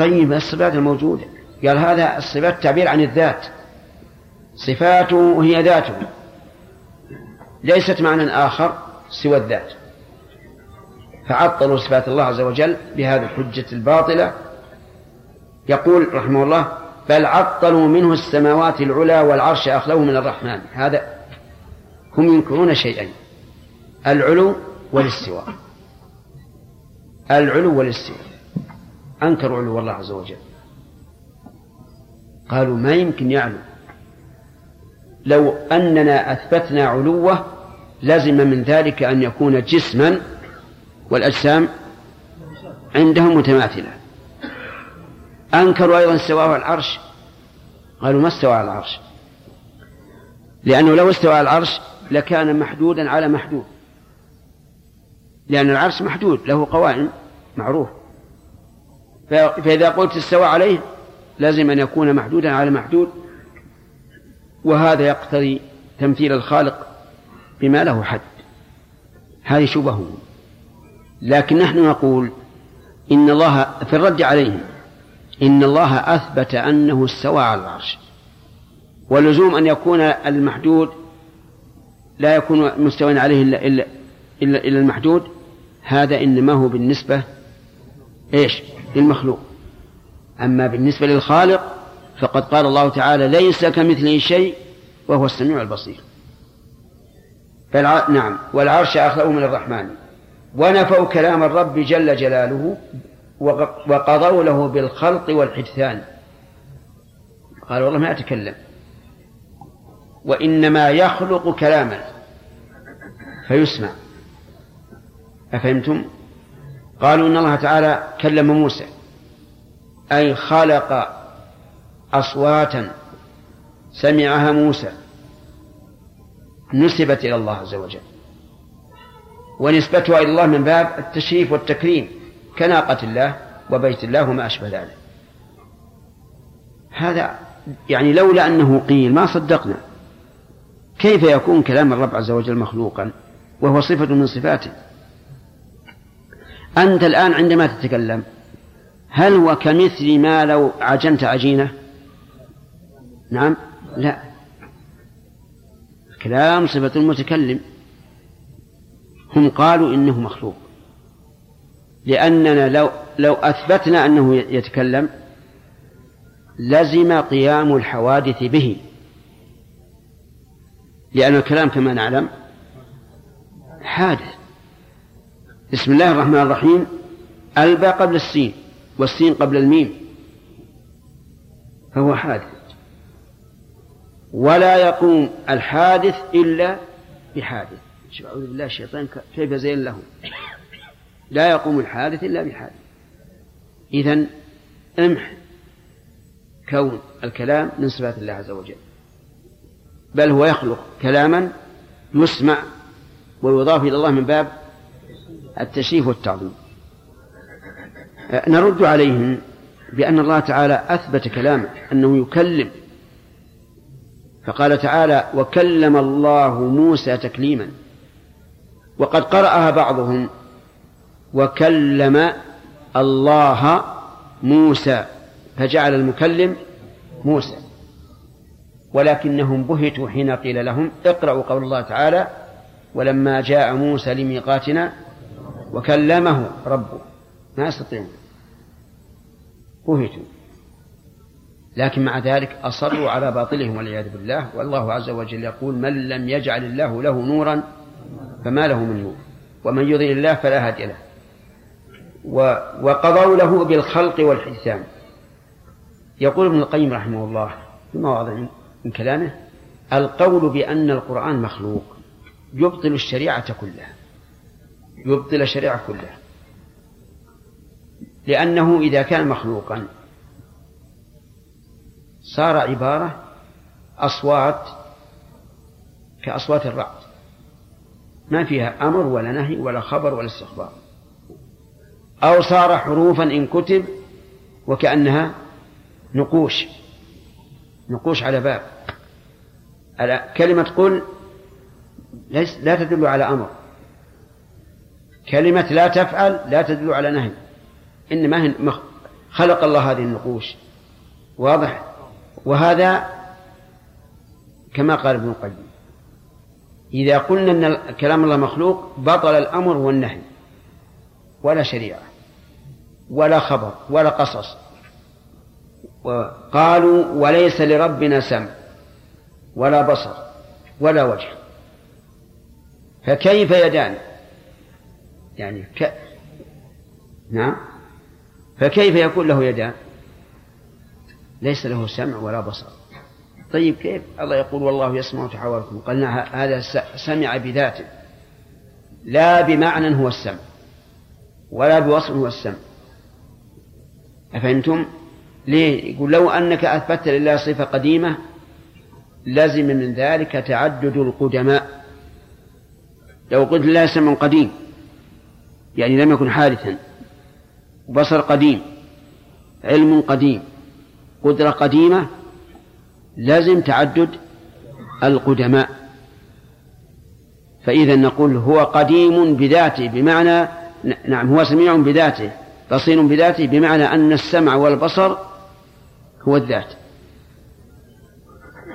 طيب الصفات الموجودة. قال هذا الصفات تعبير عن الذات. صفاته هي ذاته. ليست معنى آخر سوى الذات. فعطلوا صفات الله عز وجل بهذه الحجة الباطلة. يقول رحمه الله بل عطلوا منه السماوات العلى والعرش أخلوه من الرحمن. هذا هم ينكرون شيئين العلو والاستواء. العلو والاستواء. أنكروا علو الله عز وجل. قالوا ما يمكن يعلو. لو أننا أثبتنا علوه لزم من ذلك أن يكون جسما والأجسام عندهم متماثلة. أنكروا أيضا استواء العرش. قالوا ما استوى على العرش؟ لأنه لو استوى على العرش لكان محدودا على محدود. لأن العرش محدود له قوائم معروف. فإذا قلت استوى عليه لازم أن يكون محدودا على محدود وهذا يقتضي تمثيل الخالق بما له حد. هذه شبهه. لكن نحن نقول إن الله في الرد عليهم إن الله أثبت أنه استوى على العرش. ولزوم أن يكون المحدود لا يكون مستوى عليه إلا, إلا, إلا, إلا المحدود هذا إنما هو بالنسبة إيش؟ للمخلوق. أما بالنسبة للخالق فقد قال الله تعالى ليس كمثله شيء وهو السميع البصير. فالع... نعم والعرش أخلأه من الرحمن. ونفوا كلام الرب جل جلاله وقضوا له بالخلق والحدثان. قال والله ما أتكلم. وإنما يخلق كلاما فيسمع. أفهمتم؟ قالوا إن الله تعالى كلم موسى أي خلق أصواتا سمعها موسى نسبت إلى الله عز وجل ونسبتها إلى الله من باب التشريف والتكريم كناقة الله وبيت الله وما أشبه ذلك. هذا يعني لولا أنه قيل ما صدقنا. كيف يكون كلام الرب عز وجل مخلوقا وهو صفة من صفاته؟ أنت الآن عندما تتكلم هل هو كمثل ما لو عجنت عجينة؟ نعم لا. الكلام صفة المتكلم. هم قالوا إنه مخلوق. لأننا لو لو أثبتنا أنه يتكلم لزم قيام الحوادث به. لأن الكلام كما نعلم حادث. بسم الله الرحمن الرحيم. الباء قبل السين والسين قبل الميم. فهو حادث. ولا يقوم الحادث إلا بحادث. أعوذ بالله الشيطان. كيف زين له؟ لا يقوم الحادث إلا بحادث. إذا امح كون الكلام من صفات الله عز وجل. بل هو يخلق كلاما يسمع ويضاف إلى الله من باب التشريف والتعظيم. نرد عليهم بأن الله تعالى أثبت كلامه أنه يكلم. فقال تعالى وكلم الله موسى تكليما. وقد قرأها بعضهم وكلم الله موسى. فجعل المكلم موسى. ولكنهم بهتوا حين قيل لهم اقرأوا قول الله تعالى ولما جاء موسى لميقاتنا وكلمه ربه ما يستطيعون. بهتوا لكن مع ذلك أصروا على باطلهم والعياذ بالله. والله عز وجل يقول من لم يجعل الله له نورا فما له من نور. ومن يضل الله فلا هادي له. وقضوا له بالخلق والحسان يقول ابن القيم رحمه الله في مواضع من كلامه القول بأن القرآن مخلوق يبطل الشريعة كلها. يبطل الشريعة كلها. لأنه إذا كان مخلوقا صار عبارة أصوات كأصوات الرعد. ما فيها أمر ولا نهي ولا خبر ولا استخبار. أو صار حروفا إن كتب وكأنها نقوش. نقوش على باب. كلمة قل لا تدل على أمر. كلمة لا تفعل لا تدل على نهي. إنما خلق الله هذه النقوش. واضح؟ وهذا كما قال ابن القيم. إذا قلنا أن كلام الله مخلوق بطل الأمر والنهي ولا شريعة ولا خبر ولا قصص. وقالوا وليس لربنا سمع ولا بصر ولا وجه. فكيف يدان؟ يعني ك... نعم. فكيف يكون له يدان ليس له سمع ولا بصر. طيب كيف؟ الله يقول والله يسمع تحاوركم قلنا هذا سمع بذاته. لا بمعنى هو السمع ولا بوصف هو السمع. أفهمتم؟ ليه؟ يقول لو أنك أثبتت لله صفة قديمة لزم من ذلك تعدد القدماء. لو قلت لله سمع قديم يعني لم يكن حادثا. بصر قديم علم قديم قدرة قديمة لازم تعدد القدماء. فإذا نقول هو قديم بذاته بمعنى نعم هو سميع بذاته بصير بذاته بمعنى أن السمع والبصر هو الذات.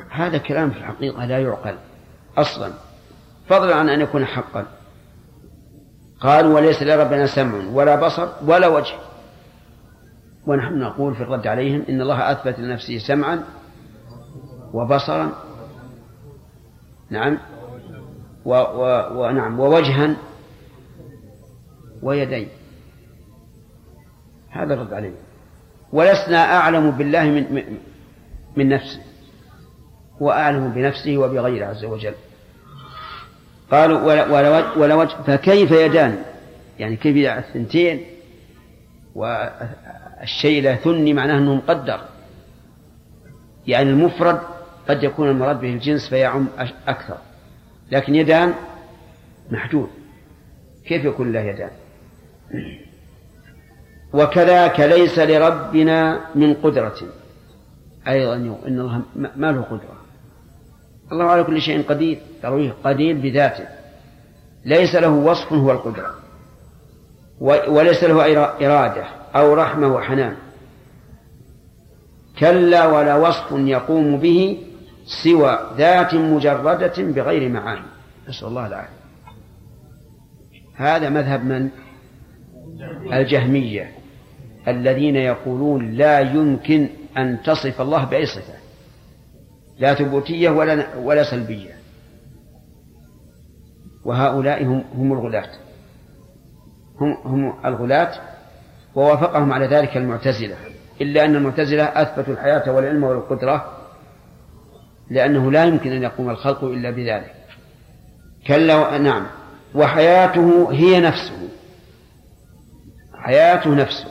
هذا كلام في الحقيقة لا يعقل أصلا. فضلا عن أن يكون حقا. قالوا وليس لربنا سمع ولا بصر ولا وجه. ونحن نقول في الرد عليهم إن الله أثبت لنفسه سمعا وبصرا. نعم. و و ونعم ووجها ويدين. هذا الرد عليه ولسنا أعلم بالله من من نفسه. وأعلم بنفسه وبغيره عز وجل. قالوا ولا, ولا وجه فكيف يدان؟ يعني كيف يدع الثنتين؟ والشيء لا ثني معناه أنه مقدر. يعني المفرد قد يكون المراد به الجنس فيعم أكثر. لكن يدان محدود كيف يكون له يدان؟ وكذاك ليس لربنا من قدرة. أيضا إن الله ما له قدرة. الله على كل شيء قدير ترويه قدير بذاته. ليس له وصف هو القدرة. وليس له إرادة أو رحمة وحنان. كلا ولا وصف يقوم به سوى ذات مجردة بغير معاني. نسأل الله العافية. هذا مذهب من؟ الجهمية. الذين يقولون لا يمكن أن تصف الله بأي صفة. لا ثبوتية ولا ولا سلبية. وهؤلاء هم هم الغلاة. هم هم الغلاة ووافقهم على ذلك المعتزلة. إلا أن المعتزلة أثبتوا الحياة والعلم والقدرة لأنه لا يمكن أن يقوم الخلق إلا بذلك. كلا نعم. وحياته هي نفسه. حياته نفسه.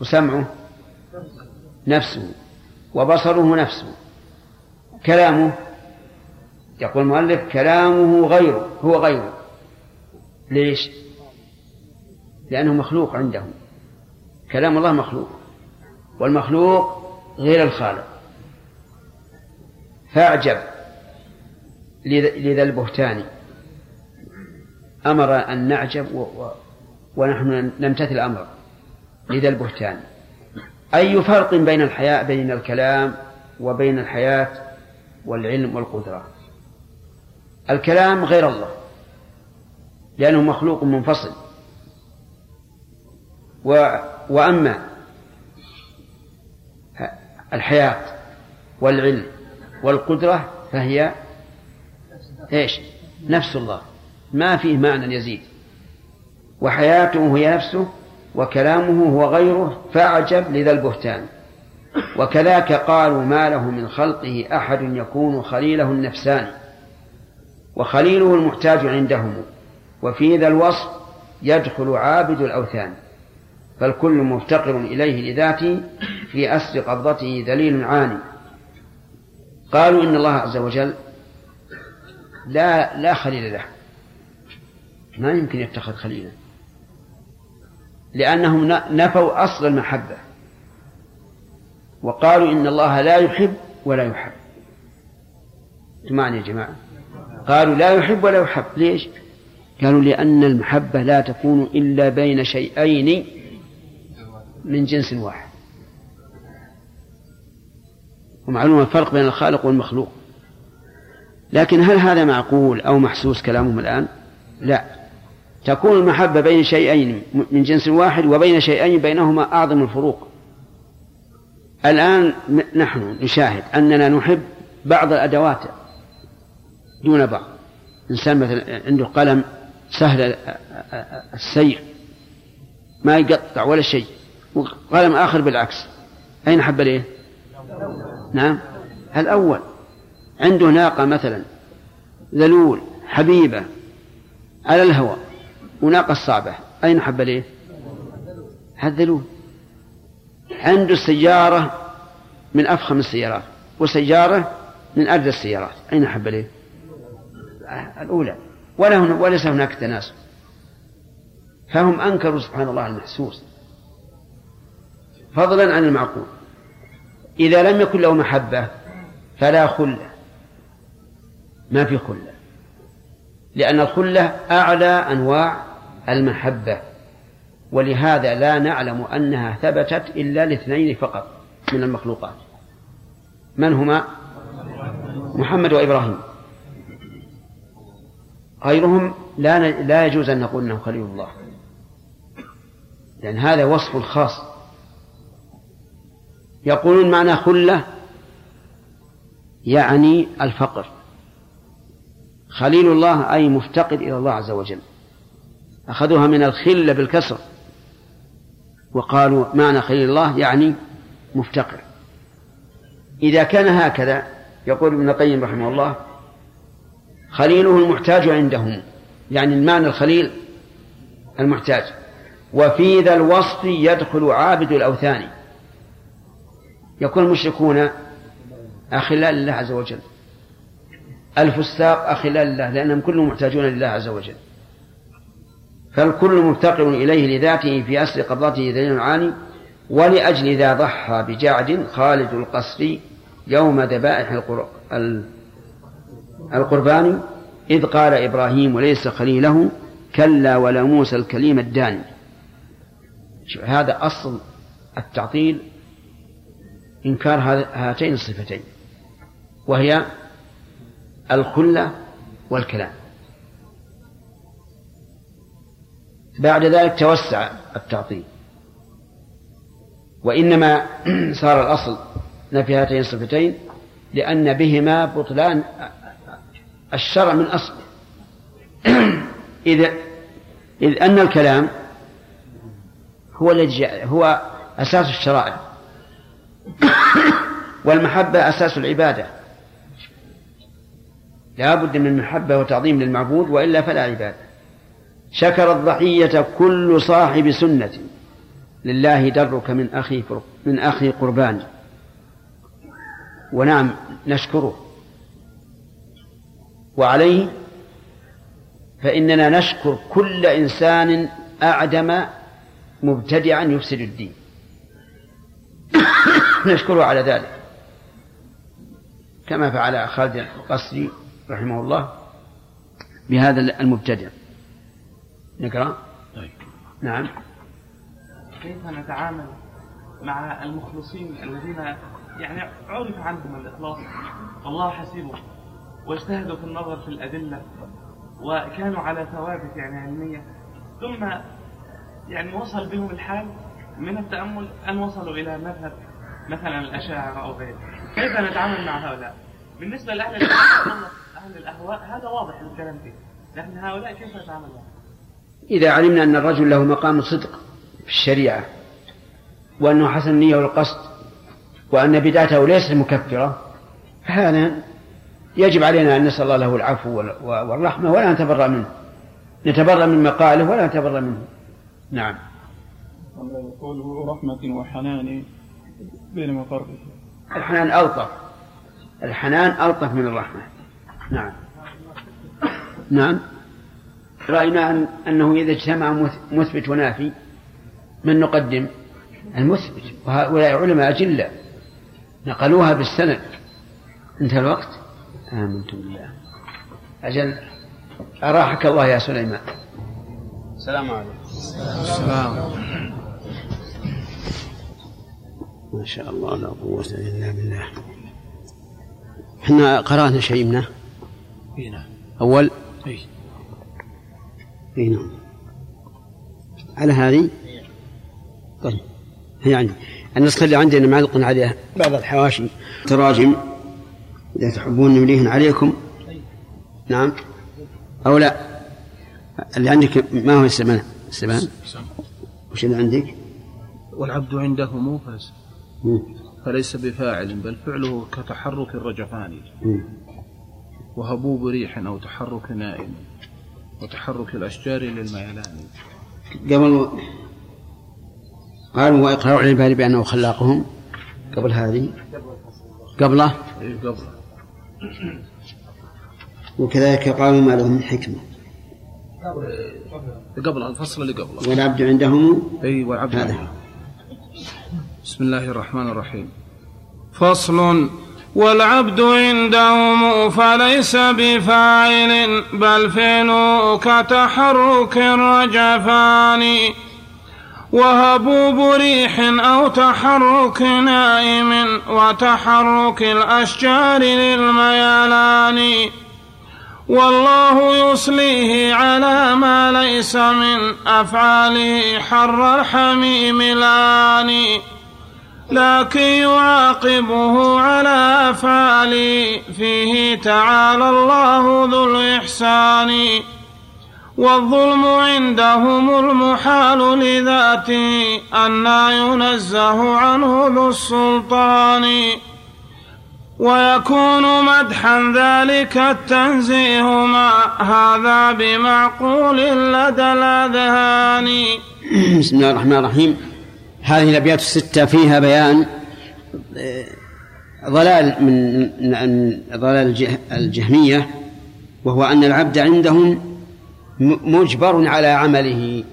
وسمعه نفسه. وبصره نفسه. كلامه. يقول المؤلف كلامه غيره هو غيره. ليش؟ لأنه مخلوق عنده كلام الله مخلوق. والمخلوق غير الخالق. فأعجب لذا البهتان. أمر أن نعجب و... و... ونحن نمتثل الأمر لذا البهتان. أي فرق بين الحياة بين الكلام وبين الحياة؟ والعلم والقدرة. الكلام غير الله لأنه مخلوق منفصل. و... وأما الحياة والعلم والقدرة فهي إيش؟ نفس الله. ما فيه معنى يزيد. وحياته هي نفسه وكلامه هو غيره فأعجب لذا البهتان. وكذاك قالوا ما له من خلقه أحد يكون خليله النفساني وخليله المحتاج عندهم وفي ذا الوصف يدخل عابد الأوثان فالكل مفتقر إليه لذاته في أسر قبضته ذليل عاني. قالوا إن الله عز وجل لا لا خليل له. ما يمكن يتخذ خليلا لأنهم نفوا أصل المحبة. وقالوا إن الله لا يحب ولا يحب. معنى يا جماعة. قالوا لا يحب ولا يحب. ليش؟ قالوا لأن المحبة لا تكون إلا بين شيئين من جنس واحد. ومعلوم الفرق بين الخالق والمخلوق. لكن هل هذا معقول أو محسوس كلامهم الآن؟ لا. تكون المحبة بين شيئين من جنس واحد وبين شيئين بينهما أعظم الفروق. الآن نحن نشاهد أننا نحب بعض الأدوات دون بعض. إنسان مثلا عنده قلم سهل السير ما يقطع ولا شيء وقلم آخر بالعكس. أين حب ليه نعم. الأول عنده ناقة مثلا ذلول حبيبة على الهواء وناقة صعبة. أين حب ليه الذلول. عنده سيارة من أفخم السيارات وسيارة من أردى السيارات. أين حب ليه الأولى. ولا وليس هناك تناسب. فهم أنكروا سبحان الله المحسوس. فضلا عن المعقول. إذا لم يكن له محبة فلا خلة. ما في خلة. لأن الخلة أعلى أنواع المحبة. ولهذا لا نعلم أنها ثبتت إلا لاثنين فقط من المخلوقات. من هما؟ محمد وإبراهيم. غيرهم لا لا يجوز أن نقول أنه خليل الله. لأن هذا وصف خاص. يقولون معنى خلة يعني الفقر. خليل الله أي مفتقد إلى الله عز وجل. أخذوها من الخلة بالكسر. وقالوا معنى خليل الله يعني مفتقر. إذا كان هكذا يقول ابن القيم رحمه الله خليله المحتاج عندهم يعني المعنى الخليل المحتاج. وفي ذا الوصف يدخل عابد الأوثان. يكون المشركون أخلاء لله عز وجل. الفساق أخلاء لله لأنهم كلهم محتاجون لله عز وجل. فالكل مفتقر إليه لذاته في أصل قبضته دليل عالي ولأجل ذا ضحى بجعد خالد القصر يوم ذبائح القر- ال- القربان إذ قال إبراهيم وليس خليله كلا ولا موسى الكليم الداني. هذا أصل التعطيل إنكار هاتين الصفتين وهي الخلة والكلام. بعد ذلك توسع التعطيل. وإنما <clears throat> صار الأصل نفي هاتين الصفتين لأن بهما بطلان الشرع من أصله <clears throat> إذ إذ أن الكلام هو الذي هو أساس الشرائع. <clears throat> والمحبة أساس العبادة. لا بد من محبة وتعظيم للمعبود وإلا فلا عبادة. شكر الضحية كل صاحب سنة. لله درك من أخي من أخي قربان. ونعم نشكره. وعليه فإننا نشكر كل إنسان أعدم مبتدعا يفسد الدين. <coughs> نشكره على ذلك. كما فعل خالد القصري رحمه الله بهذا المبتدع. نقرأ؟ طيب. نعم. كيف نتعامل مع المخلصين الذين يعني عرف عنهم الإخلاص؟ والله حسيبهم واجتهدوا في النظر في الأدلة وكانوا على ثوابت يعني علمية. ثم يعني وصل بهم الحال من التأمل أن وصلوا إلى مذهب مثلا الأشاعرة أو غيره. كيف نتعامل مع هؤلاء؟ بالنسبة لأهل أهل الأهواء هذا واضح الكلام فيه. لكن هؤلاء كيف نتعامل معهم؟ إذا علمنا أن الرجل له مقام صدق في الشريعة وأنه حسن النية والقصد وأن بدعته ليست مكفرة فهذا يجب علينا أن نسأل الله له العفو وال- والرحمة ولا نتبرأ منه. نتبرأ من مقاله ولا نتبرأ منه. نعم. قوله رحمة وحنان بينما فرق الحنان ألطف. الحنان ألطف من الرحمة. نعم. نعم. رأينا أن أنه إذا اجتمع مث- مثبت ونافي من نقدم؟ المثبت. وهؤلاء علماء أجلة. نقلوها بالسند. انتهى الوقت؟ آمنت بالله. أجل أراحك الله يا سليمان. السلام عليكم. السلام. ما شاء الله لا قوة إلا بالله. إحنا قرأنا شيء منه؟ هنا أول؟ أي إي نعم. على هذه؟ طيب. هي عندي. النسخة اللي عندنا معلق عليها. بعض الحواشي. تراجم. إذا تحبون نمليهن عليكم. نعم. أو لا. اللي عندك ما هو السبان السبان وش اللي عندك؟ والعبد عنده موفز. فليس بفاعل بل فعله كتحرك الرجفان. وهبوب ريح أو تحرك نائم. وتحرك الأشجار للميلان. قبل قالوا وإقرار العباد بأنه خلاقهم قبل هذه. قبله؟ إيه قبل. وكذلك قالوا ما لهم من حكمة. قبل الفصل اللي قبله. والعبد عندهم أي والعبد هذا. بسم الله الرحمن الرحيم. فصل والعبد عندهم فليس بفاعل بل فعله كتحرك الرجفان. وهبوب ريح أو تحرك نائم وتحرك الأشجار للميلان. والله يصليه على ما ليس من أفعاله حر الحميم لاني لكن يعاقبه على أفعاله فيه تعالى الله ذو الإحسان. والظلم عندهم المحال لذاته أن ينزه عنه ذو السلطان. ويكون مدحا ذلك التنزيه. مع هذا بمعقول لدى الأذهان. بسم الله الرحمن الرحيم. هذه الأبيات الستة فيها بيان آه، ضلال من ضلال الجه- الجهمية وهو أن العبد عندهم مجبر على عمله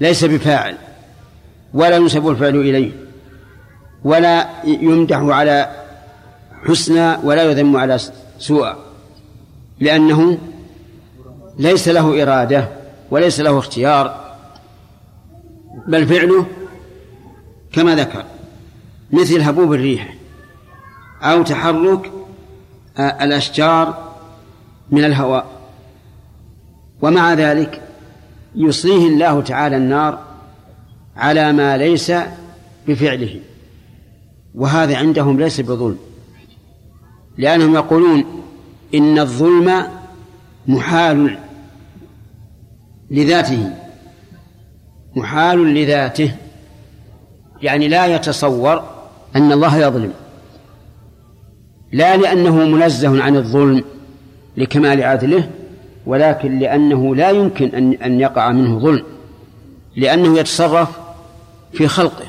ليس بفاعل ولا ينسب الفعل إليه ولا يمدح على حسنى ولا يذم على سوء لأنه ليس له إرادة وليس له اختيار بل فعله كما ذكر مثل هبوب الريح أو تحرك الأشجار من الهواء. ومع ذلك يصليه الله تعالى النار على ما ليس بفعله. وهذا عندهم ليس بظلم لأنهم يقولون إن الظلم محال لذاته محال لذاته. يعني لا يتصور أن الله يظلم. لا لأنه منزه عن الظلم لكمال عدله ولكن لأنه لا يمكن أن أن يقع منه ظلم لأنه يتصرف في خلقه.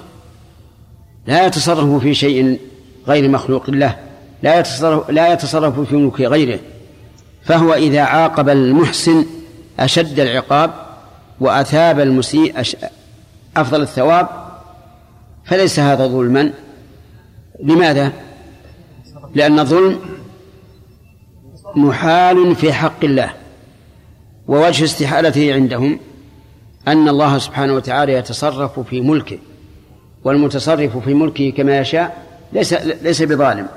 لا يتصرف في شيء غير مخلوق له لا يتصرف لا يتصرف في ملك غيره. فهو إذا عاقب المحسن أشد العقاب وأثاب المسيء أفضل الثواب فليس هذا ظلما؟ لماذا؟ لأن الظلم محال في حق الله. ووجه استحالته عندهم أن الله سبحانه وتعالى يتصرف في ملكه والمتصرف في ملكه كما يشاء ليس ليس بظالم.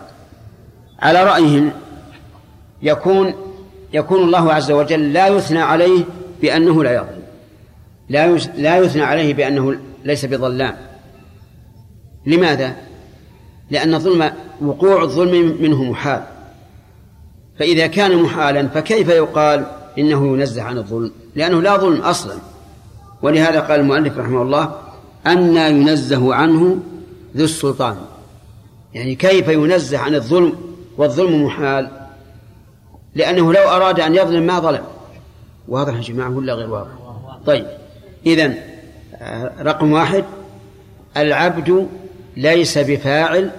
على رأيهم يكون يكون الله عز وجل لا يثنى عليه بأنه لا يظلم. لا لا يثنى عليه بأنه ليس بظلام. لماذا؟ لأن الظلم وقوع الظلم منه محال. فإذا كان محالا فكيف يقال إنه ينزه عن الظلم؟ لأنه لا ظلم أصلا. ولهذا قال المؤلف رحمه الله أن ينزه عنه ذو السلطان. يعني كيف ينزه عن الظلم والظلم محال؟ لأنه لو أراد أن يظلم ما ظلم. واضح يا جماعة ولا غير واضح؟ طيب إذن رقم واحد العبد ليس بفاعل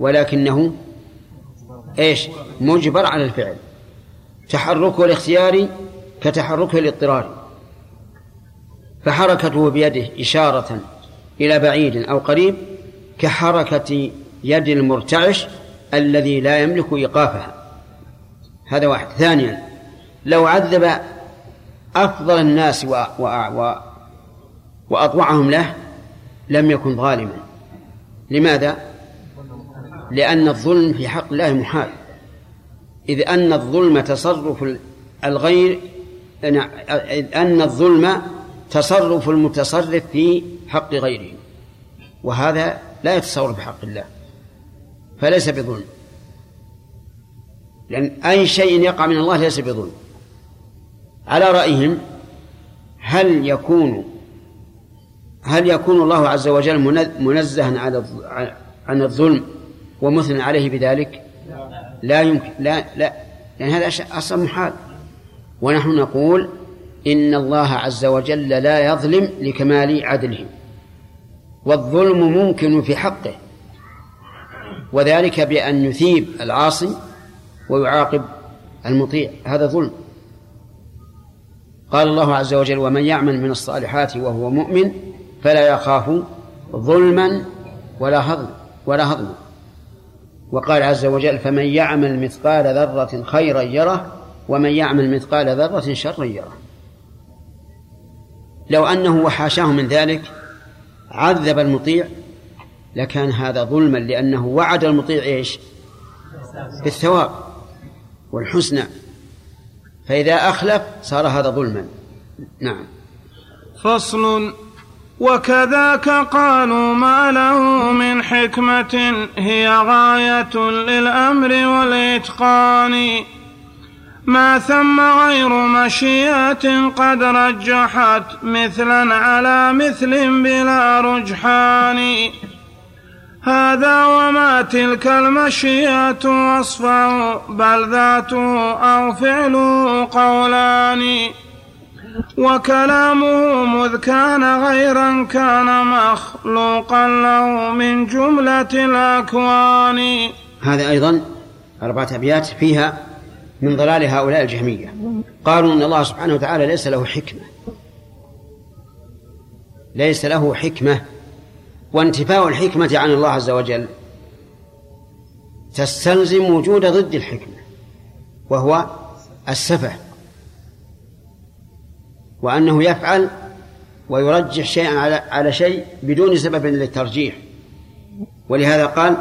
ولكنه إيش؟ مجبر على الفعل. تحركه الاختياري كتحركه الاضطراري. فحركته بيده إشارة إلى بعيد أو قريب كحركة يد المرتعش الذي لا يملك إيقافها. هذا واحد. ثانيا لو عذب أفضل الناس و... و... و... وأطوعهم له لم يكن ظالما. لماذا؟ لأن الظلم في حق الله محال. إذ أن الظلم تصرف الغير إذ أن الظلم تصرف المتصرف في حق غيره. وهذا لا يتصور في حق الله. فليس بظلم. لأن أي شيء يقع من الله ليس بظلم. على رأيهم هل يكون هل يكون الله عز وجل منزها عن الظلم ومثنى عليه بذلك؟ لا يمكن لا لا. لأن هذا أصلا محال. ونحن نقول إن الله عز وجل لا يظلم لكمال عدله. والظلم ممكن في حقه. وذلك بأن يثيب العاصي ويعاقب المطيع. هذا ظلم. قال الله عز وجل ومن يعمل من الصالحات وهو مؤمن فلا يخاف ظلما ولا هضم ولا هضما وقال عز وجل فمن يعمل مثقال ذرة خيرا يره ومن يعمل مثقال ذرة شرا يره. لو أنه وحاشاه من ذلك عذب المطيع لكان هذا ظلما لأنه وعد المطيع إيش؟ بالثواب والحسنى فإذا أخلف صار هذا ظلما. نعم. فصل وكذاك قالوا ما له من حكمة هي غاية للأمر والإتقان. ما ثم غير مشيئة قد رجحت مثلا على مثل بلا رجحان. هذا وما تلك المشيئة وصفه بل ذاته أو فعله قولان. وكلامه مذ كان غيرا كان مخلوقا له من جملة الأكوان. هذا أيضا أربعة أبيات فيها من ضلال هؤلاء الجهمية. قالوا إن الله سبحانه وتعالى ليس له حكمة. ليس له حكمة. وانتفاء الحكمة عن الله عز وجل تستلزم وجود ضد الحكمة وهو السفه. وأنه يفعل ويرجح شيئا على على شيء بدون سبب للترجيح. ولهذا قال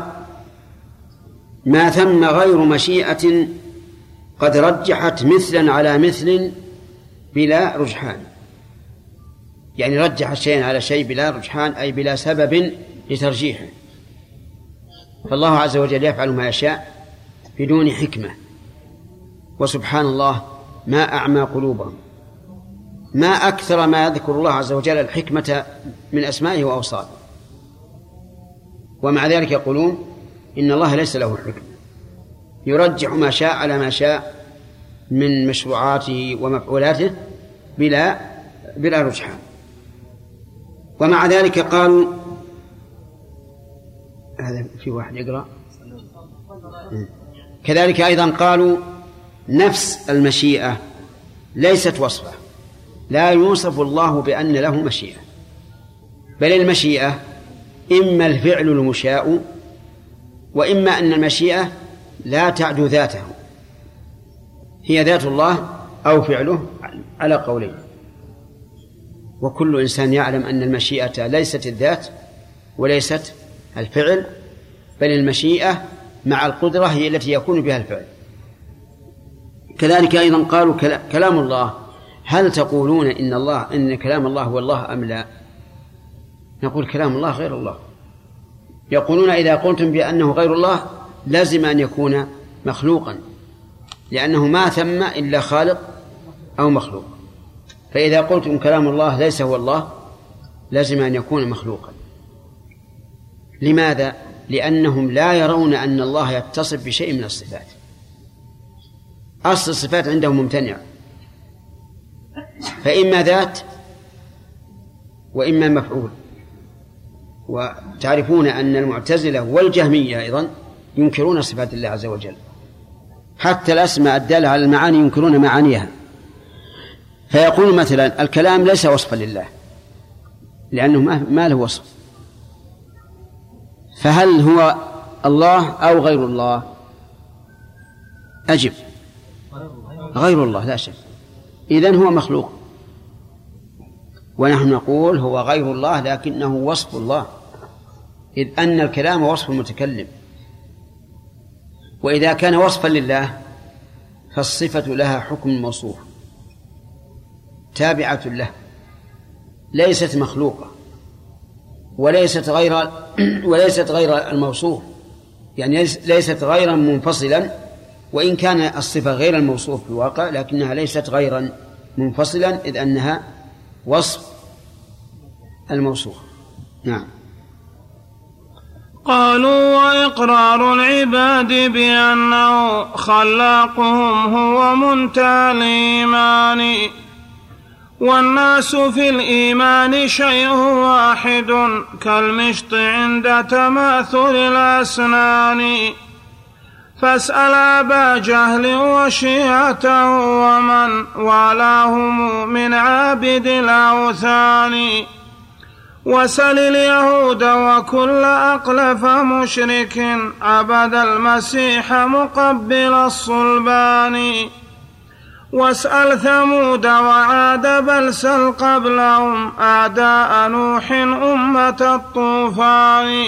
ما ثم غير مشيئة قد رجحت مثلا على مثل بلا رجحان. يعني رجحت شيئا على شيء بلا رجحان أي بلا سبب لترجيحه. فالله عز وجل يفعل ما يشاء بدون حكمة. وسبحان الله ما أعمى قلوبهم. ما أكثر ما يذكر الله عز وجل الحكمة من أسمائه وأوصافه. ومع ذلك يقولون إن الله ليس له حكمة يرجح ما شاء على ما شاء من مشروعاته ومفعولاته بلا بلا رجحان ومع ذلك قالوا هذا في واحد يقرأ. كذلك أيضا قالوا نفس المشيئة ليست وصفة. لا يوصف الله بأن له مشيئة. بل المشيئة إما الفعل المشاء وإما أن المشيئة لا تعدو ذاته. هي ذات الله أو فعله على قولين. وكل إنسان يعلم أن المشيئة ليست الذات وليست الفعل بل المشيئة مع القدرة هي التي يكون بها الفعل. كذلك أيضا قالوا كلام الله هل تقولون إن الله إن كلام الله هو الله أم لا؟ نقول كلام الله غير الله. يقولون إذا قلتم بأنه غير الله لازم أن يكون مخلوقا لأنه ما ثم إلا خالق أو مخلوق. فإذا قلتم كلام الله ليس هو الله لازم أن يكون مخلوقا. لماذا؟ لأنهم لا يرون أن الله يتصف بشيء من الصفات. أصل الصفات عندهم ممتنعة فإما ذات وإما مفعول. وتعرفون أن المعتزلة والجهمية أيضا ينكرون صفات الله عز وجل. حتى الأسماء الدالة على المعاني ينكرون معانيها. فيقول مثلا الكلام ليس وصفا لله لأنه ما له وصف. فهل هو الله أو غير الله؟ أجب. غير الله لا شك. إذن هو مخلوق. ونحن نقول هو غير الله لكنه وصف الله. إذ أن الكلام وصف المتكلم. وإذا كان وصفا لله فالصفة لها حكم موصوف. تابعة له. ليست مخلوقة. وليست غير وليست غير الموصوف. يعني ليست غيرا منفصلا. وإن كان الصفة غير الموصوف في الواقع لكنها ليست غيرا منفصلا إذ أنها وصف الموصوف. نعم. قالوا وإقرار العباد بأنه خلاقهم هو منتهى الإيمان. والناس في الإيمان شيء واحد كالمشط عند تماثل الأسنان. فاسأل أبا جهل وشيعته ومن والاهم من عابد الأوثان. وسل اليهود وكل أقلف مشرك عبد المسيح مقبل الصلبان. واسأل ثمود وعاد بل سل قبلهم أعداء نوح أمة الطوفان.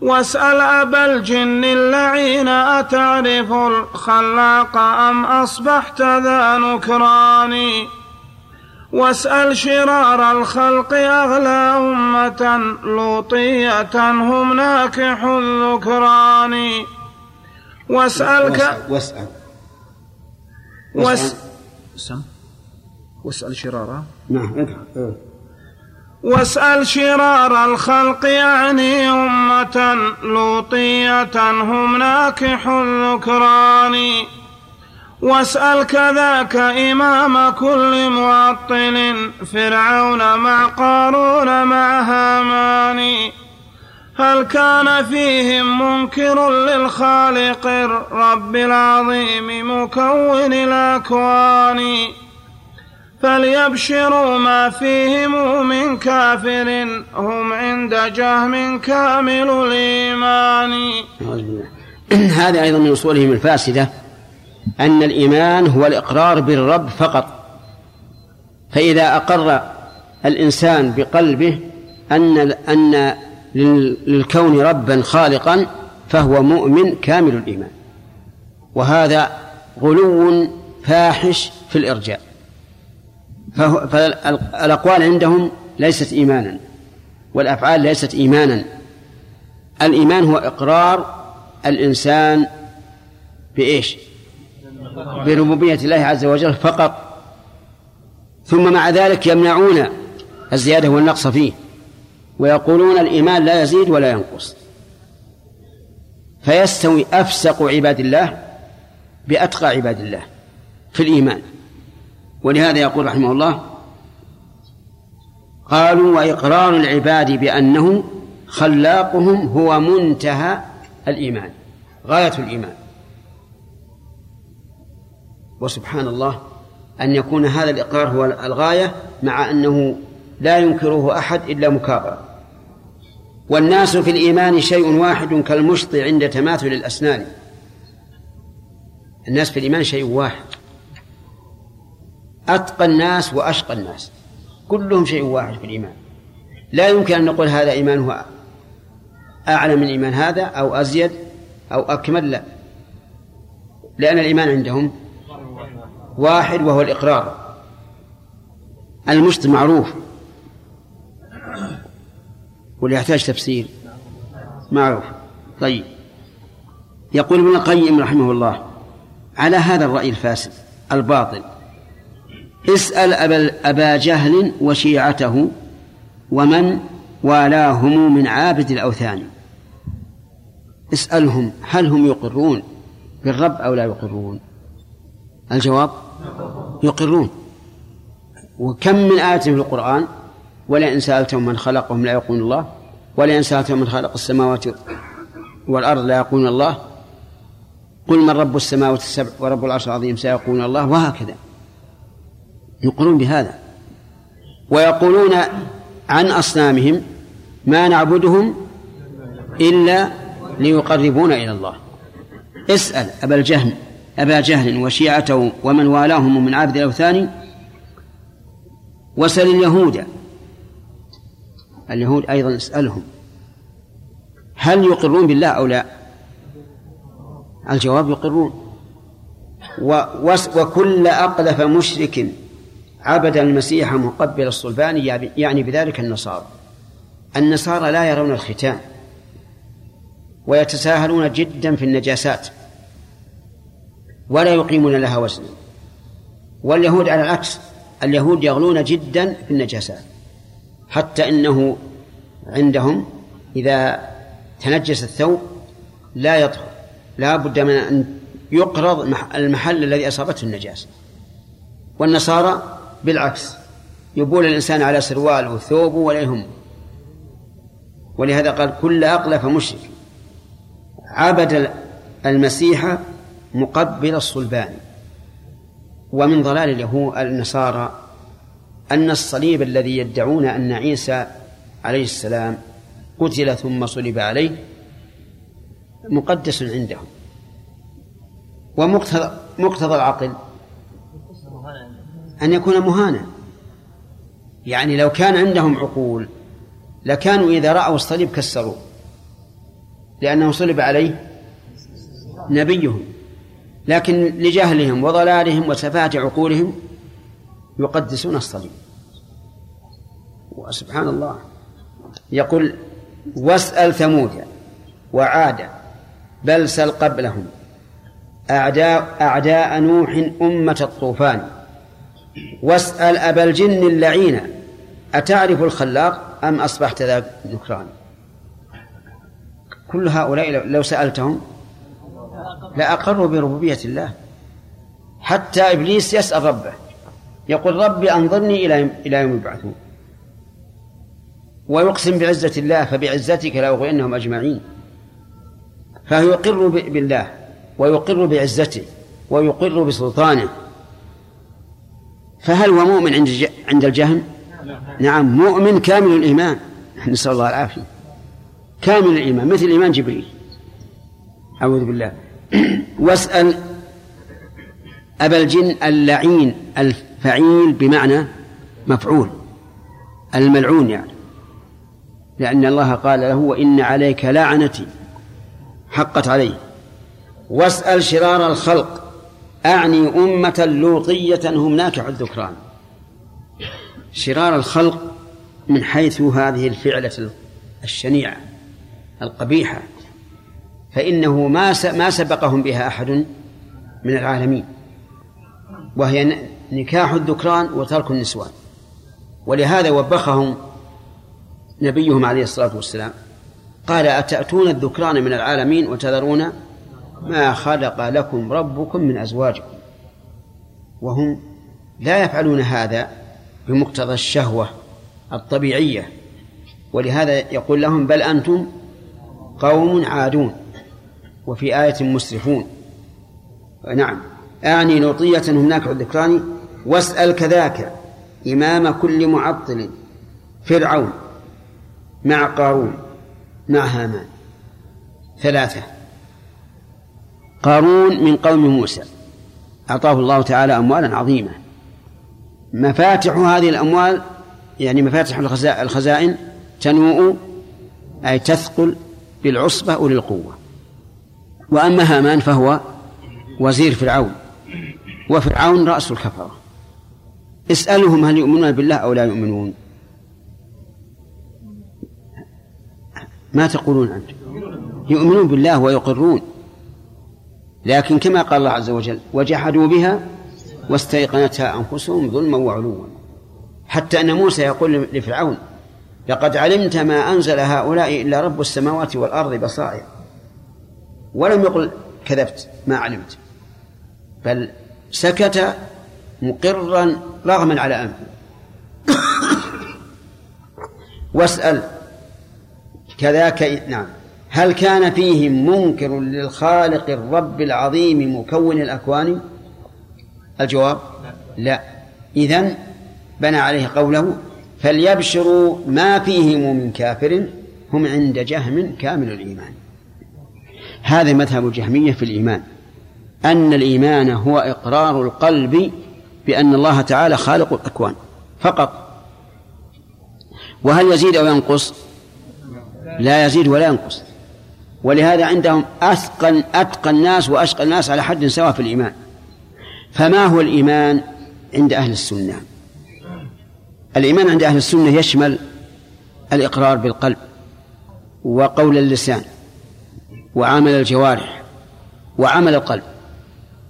واسأل أبا الجن اللعين أتعرف الخلاق أم أصبحت ذا نكران. واسأل شرار الخلق أغلى أمة لوطية هم ناكح الذكران. واسأل واسأل واسأل. واسأل. شرارة. نعم واسأل شرار الخلق يعني أمة لوطية هم ناكح الذكران. واسأل كذاك إمام كل معطل فرعون مع قارون مع هامان. هل كان فيهم منكر للخالق الرب العظيم مكون الأكوان؟ فليبشروا ما فيهم من كافر هم عند جهم كامل الإيمان. هذا أيضا من أصولهم الفاسدة أن الإيمان هو الإقرار بالرب فقط. فإذا أقر الإنسان بقلبه أن أن للكون ربا خالقا فهو مؤمن كامل الإيمان. وهذا غلو فاحش في الإرجاء. فالأقوال عندهم ليست إيمانا والأفعال ليست إيمانا. الإيمان هو إقرار الإنسان بإيش؟ بربوبية الله عز وجل فقط. ثم مع ذلك يمنعون الزيادة والنقص فيه ويقولون الإيمان لا يزيد ولا ينقص. فيستوي أفسق عباد الله بأتقى عباد الله في الإيمان. ولهذا يقول رحمه الله قالوا وإقرار العباد بأنه خلاقهم هو منتهى الإيمان غاية الإيمان. وسبحان الله أن يكون هذا الإقرار هو الغاية مع أنه لا ينكره أحد إلا مكابرة. والناس في الإيمان شيء واحد كالمشط عند تماثل الأسنان. الناس في الإيمان شيء واحد. أتقى الناس وأشقى الناس. كلهم شيء واحد في الإيمان. لا يمكن أن نقول هذا إيمان هو أعلى من إيمان هذا أو أزيد أو أكمل لا. لأن الإيمان عندهم واحد وهو الإقرار. المشت معروف. واللي يحتاج تفسير. معروف. طيب. يقول ابن القيم رحمه الله على هذا الرأي الفاسد الباطل اسأل أبا, أبا جهل وشيعته ومن والاهم من عابد الأوثان. اسألهم هل هم يقرون بالرب أو لا يقرون. الجواب يقرون. وكم من آية في القرآن؟ ولئن سألتهم من خلقهم لا يقولون الله ولئن سألتهم من خلق السماوات والأرض لا يقولون الله قل من رب السماوات السبع ورب العرش العظيم سيقولون الله وهكذا. يقولون بهذا. ويقولون عن أصنامهم ما نعبدهم إلا ليقربونا إلى الله. اسأل أبا الجهل أبا جهل وشيعته ومن والاهم من عابد الأوثان وسل اليهود. اليهود أيضا اسألهم هل يقرون بالله أو لا؟ الجواب يقرون. وكل أقلف مشرك عبد المسيح مقبل الصلبان يعني بذلك النصارى. النصارى لا يرون الختان ويتساهلون جدا في النجاسات ولا يقيمون لها وزنا واليهود على العكس اليهود يغلون جدا في النجاسات حتى إنه عندهم إذا تنجس الثوب لا يطهر لا بد من أن يقرض المحل الذي أصابته النجاسة. والنصارى بالعكس يبول الإنسان على سروال وثوبه ولا يهم. ولهذا قال كل أقلف مشرك. عبد المسيح مقبل الصلبان. ومن ضلال اليهود النصارى أن الصليب الذي يدعون أن عيسى عليه السلام قتل ثم صلب عليه مقدس عندهم. ومقتضى مقتضى العقل أن يكون مهانا. يعني لو كان عندهم عقول لكانوا إذا رأوا الصليب كسروه. لأنه صلب عليه نبيهم. لكن لجهلهم وضلالهم وسفاهة عقولهم يقدسون الصليب. وسبحان الله. يقول واسأل ثمود وعاد بل سل قبلهم. أعداء أعداء نوح أمة الطوفان. واسأل أبا الجن اللعين أتعرف الخلاق أم أصبحت ذا نكران كل هؤلاء لو سألتهم لأقروا بربوبية الله. حتى إبليس يسأل ربه يقول ربي أنظرني إلى إلى يوم يبعثون. ويقسم بعزة الله فبعزتك لأغوينهم أجمعين. فهو يقر بالله ويقر بعزته ويقر بسلطانه. فهل هو مؤمن عند عند الجهم؟ نعم مؤمن كامل الإيمان. نسأل الله العافية. كامل الإيمان مثل إيمان جبريل. أعوذ بالله. <clears throat> واسأل أبا الجن اللعين الفعيل بمعنى مفعول الملعون يعني. لأن الله قال له وإن عليك لعنتي حقت عليه. واسأل شرار الخلق أعني أمة لوطية هم ناكح الذكران. شرار الخلق من حيث هذه الفعلة الشنيعة القبيحة فإنه ما ما سبقهم بها أحد من العالمين وهي نكاح الذكران وترك النسوان. ولهذا وبخهم نبيهم عليه الصلاة والسلام قال أتأتون الذكران من العالمين وتذرون ما خلق لكم ربكم من أزواجكم. وهم لا يفعلون هذا بمقتضى الشهوة الطبيعية. ولهذا يقول لهم بل أنتم قوم عادون وفي آية مسرفون. نعم. أعني لوطية هناك الذكران. واسأل كذاك إمام كل معطل. فرعون مع قارون مع هامان. ثلاثة. قارون من قوم موسى. أعطاه الله تعالى أموالا عظيمة. مفاتح هذه الأموال يعني مفاتح الخزا- الخزائن تنوء أي تثقل بالعصبة أولي القوة وأما هامان فهو وزير فرعون. وفرعون رأس الكفرة. اسألهم هل يؤمنون بالله أو لا يؤمنون. ما تقولون أنتم؟ يؤمنون بالله ويقرون. لكن كما قال الله عز وجل وجحدوا بها واستيقنتها أنفسهم ظلما وعلوا. حتى أن موسى يقول لفرعون لقد علمت ما أنزل هؤلاء إلا رب السماوات والأرض بصائر. ولم يقل كذبت ما علمت. بل سكت مقرا رغما على أنفه. <coughs> واسأل كذاك نعم. هل كان فيهم منكر للخالق الرب العظيم مكون الأكوان؟ الجواب لا. إذن بنى عليه قوله فليبشروا ما فيهم من كافر هم عند جهم كامل الإيمان. هذا مذهب الجهمية في الإيمان. أن الإيمان هو إقرار القلب بأن الله تعالى خالق الأكوان فقط. وهل يزيد أو ينقص؟ لا يزيد ولا ينقص. ولهذا عندهم أثقل أتقى الناس وأشقى الناس على حد سواء في الإيمان. فما هو الإيمان عند أهل السنة؟ الإيمان عند أهل السنة يشمل الإقرار بالقلب وقول اللسان وعمل الجوارح وعمل القلب.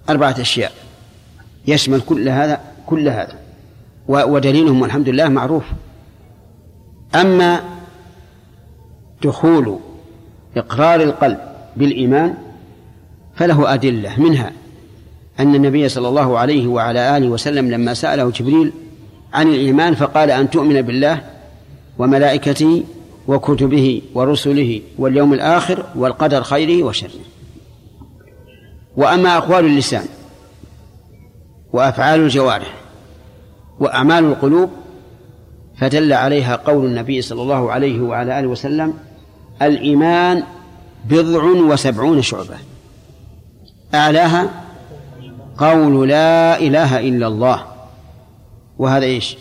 أربعة أشياء يشمل كل هذا كل هذا. ودليلهم والحمد لله معروف. أما دخول إقرار القلب بالإيمان فله أدلة منها أن النبي صلى الله عليه وعلى آله وسلم لما سأله جبريل عن الإيمان فقال أن تؤمن بالله وملائكته وكتبه ورسله واليوم الآخر والقدر خيره وشره. وأما أقوال اللسان وأفعال الجوارح وأعمال القلوب فدل عليها قول النبي صلى الله عليه وعلى آله وسلم الإيمان بضع وسبعون شعبة. أعلاها قول لا إله إلا الله. وهذا إيش؟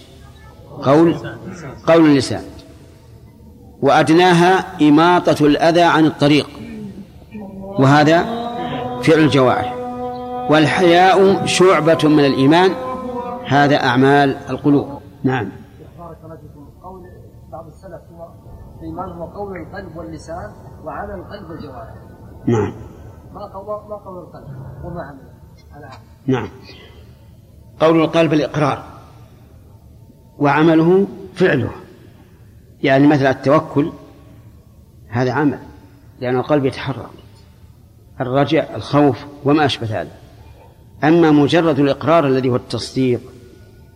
قول قول اللسان. وأدناها إماطة الأذى عن الطريق. وهذا فعل الجوارح. والحياء شعبة من الإيمان. هذا أعمال القلوب. نعم بارك الله فيكم قول بعض السلف هو الإيمان هو قول القلب واللسان وعمل القلب والجوارح. نعم. ما قول ما قول القلب؟ وما عمله عمل. نعم. قول القلب الإقرار. وعمله فعله. يعني مثلا التوكل هذا عمل. لأن القلب يتحرك الرجاء الخوف وما أشبه هذا أما مجرد الإقرار الذي هو التصديق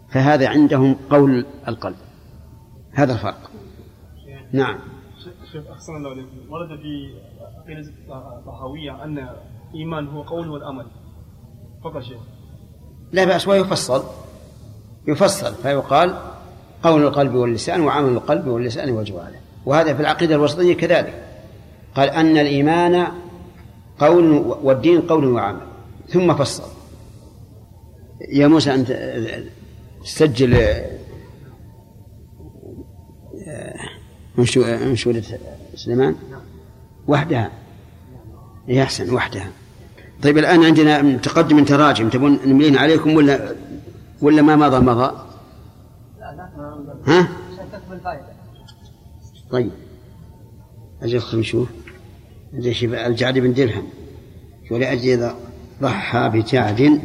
فهذا عندهم قول القلب. هذا الفرق. نعم. شيخ أحسن الله عليكم. ورد في عقيدة الطحاوية أن الإيمان هو قول والأمل. فقط شيخ. لا بأس ويفصل. يفصل فيقال قول القلب واللسان وعمل القلب واللسان والجوارح وهذا في العقيدة الوسطية كذلك. قال أن الإيمان قول والدين قول وعمل. ثم فصل. يا موسى أنت سجل منشورة سليمان؟ وحدها. هي أحسن وحدها. طيب الآن عندنا متقدم من تراجم تبون نملين عليكم ولا ولا ما مضى؟ مضى؟ ها؟ طيب. أجل خلينا نشوف. الجعد بن درهم. ولأجل إذا ضحى بجعد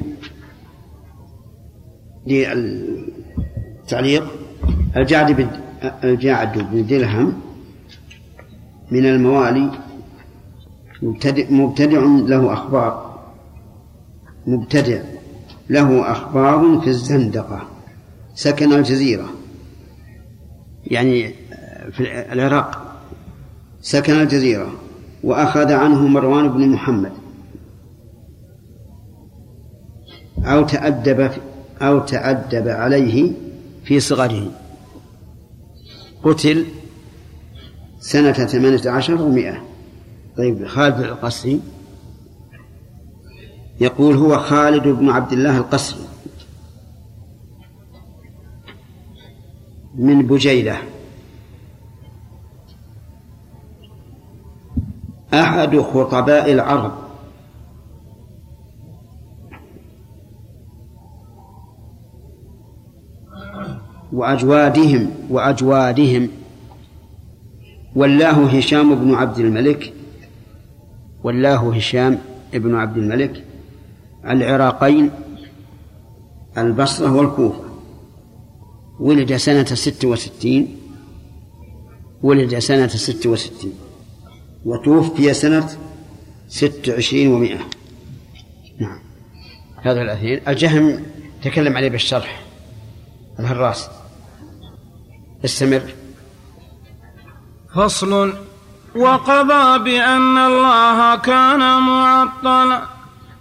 للتعليق. الجعد بن الجعد بن درهم من الموالي مبتدع, مبتدع له أخبار. مبتدع له أخبار في الزندقة سكن الجزيرة يعني في العراق سكن الجزيرة وأخذ عنه مروان بن محمد أو تأدب أو تأدب عليه في صغره. قتل سنة ثمانية عشر ومائة طيب خالد القصري يقول هو خالد بن عبد الله القصري من بجيلة. أحد خطباء العرب. وأجوادهم وأجوادهم. ولاه هشام بن عبد الملك ولاه هشام بن عبد الملك العراقين البصرة والكوفة. ولد سنة ست وستين ولد سنة ست وستين وتوفي سنة ست وعشرين ومائة. نعم. هذا الأثير الجهم تكلم عليه بالشرح الهراس استمر. فصل. وقضى بأن الله كان معطلا.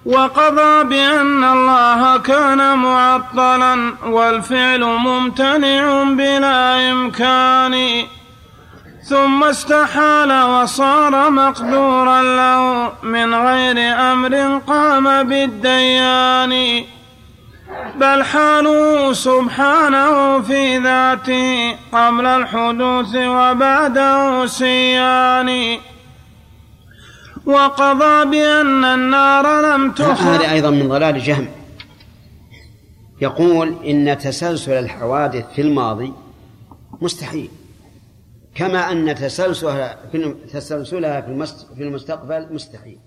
وقضى بأن الله كان معطلا. والفعل ممتنع بلا إمكان. ثم استحال وصار مقدورا له. من غير أمر قام بالديان. بل حاله سبحانه في ذاته قبل الحدوث وبعده سيان وقضى بأن النار لم تخلق هذا أيضا من ضلال جهم يقول إن تسلسل الحوادث في الماضي مستحيل. كما أن تسلسلها في تسلسلها في المستقبل مستحيل.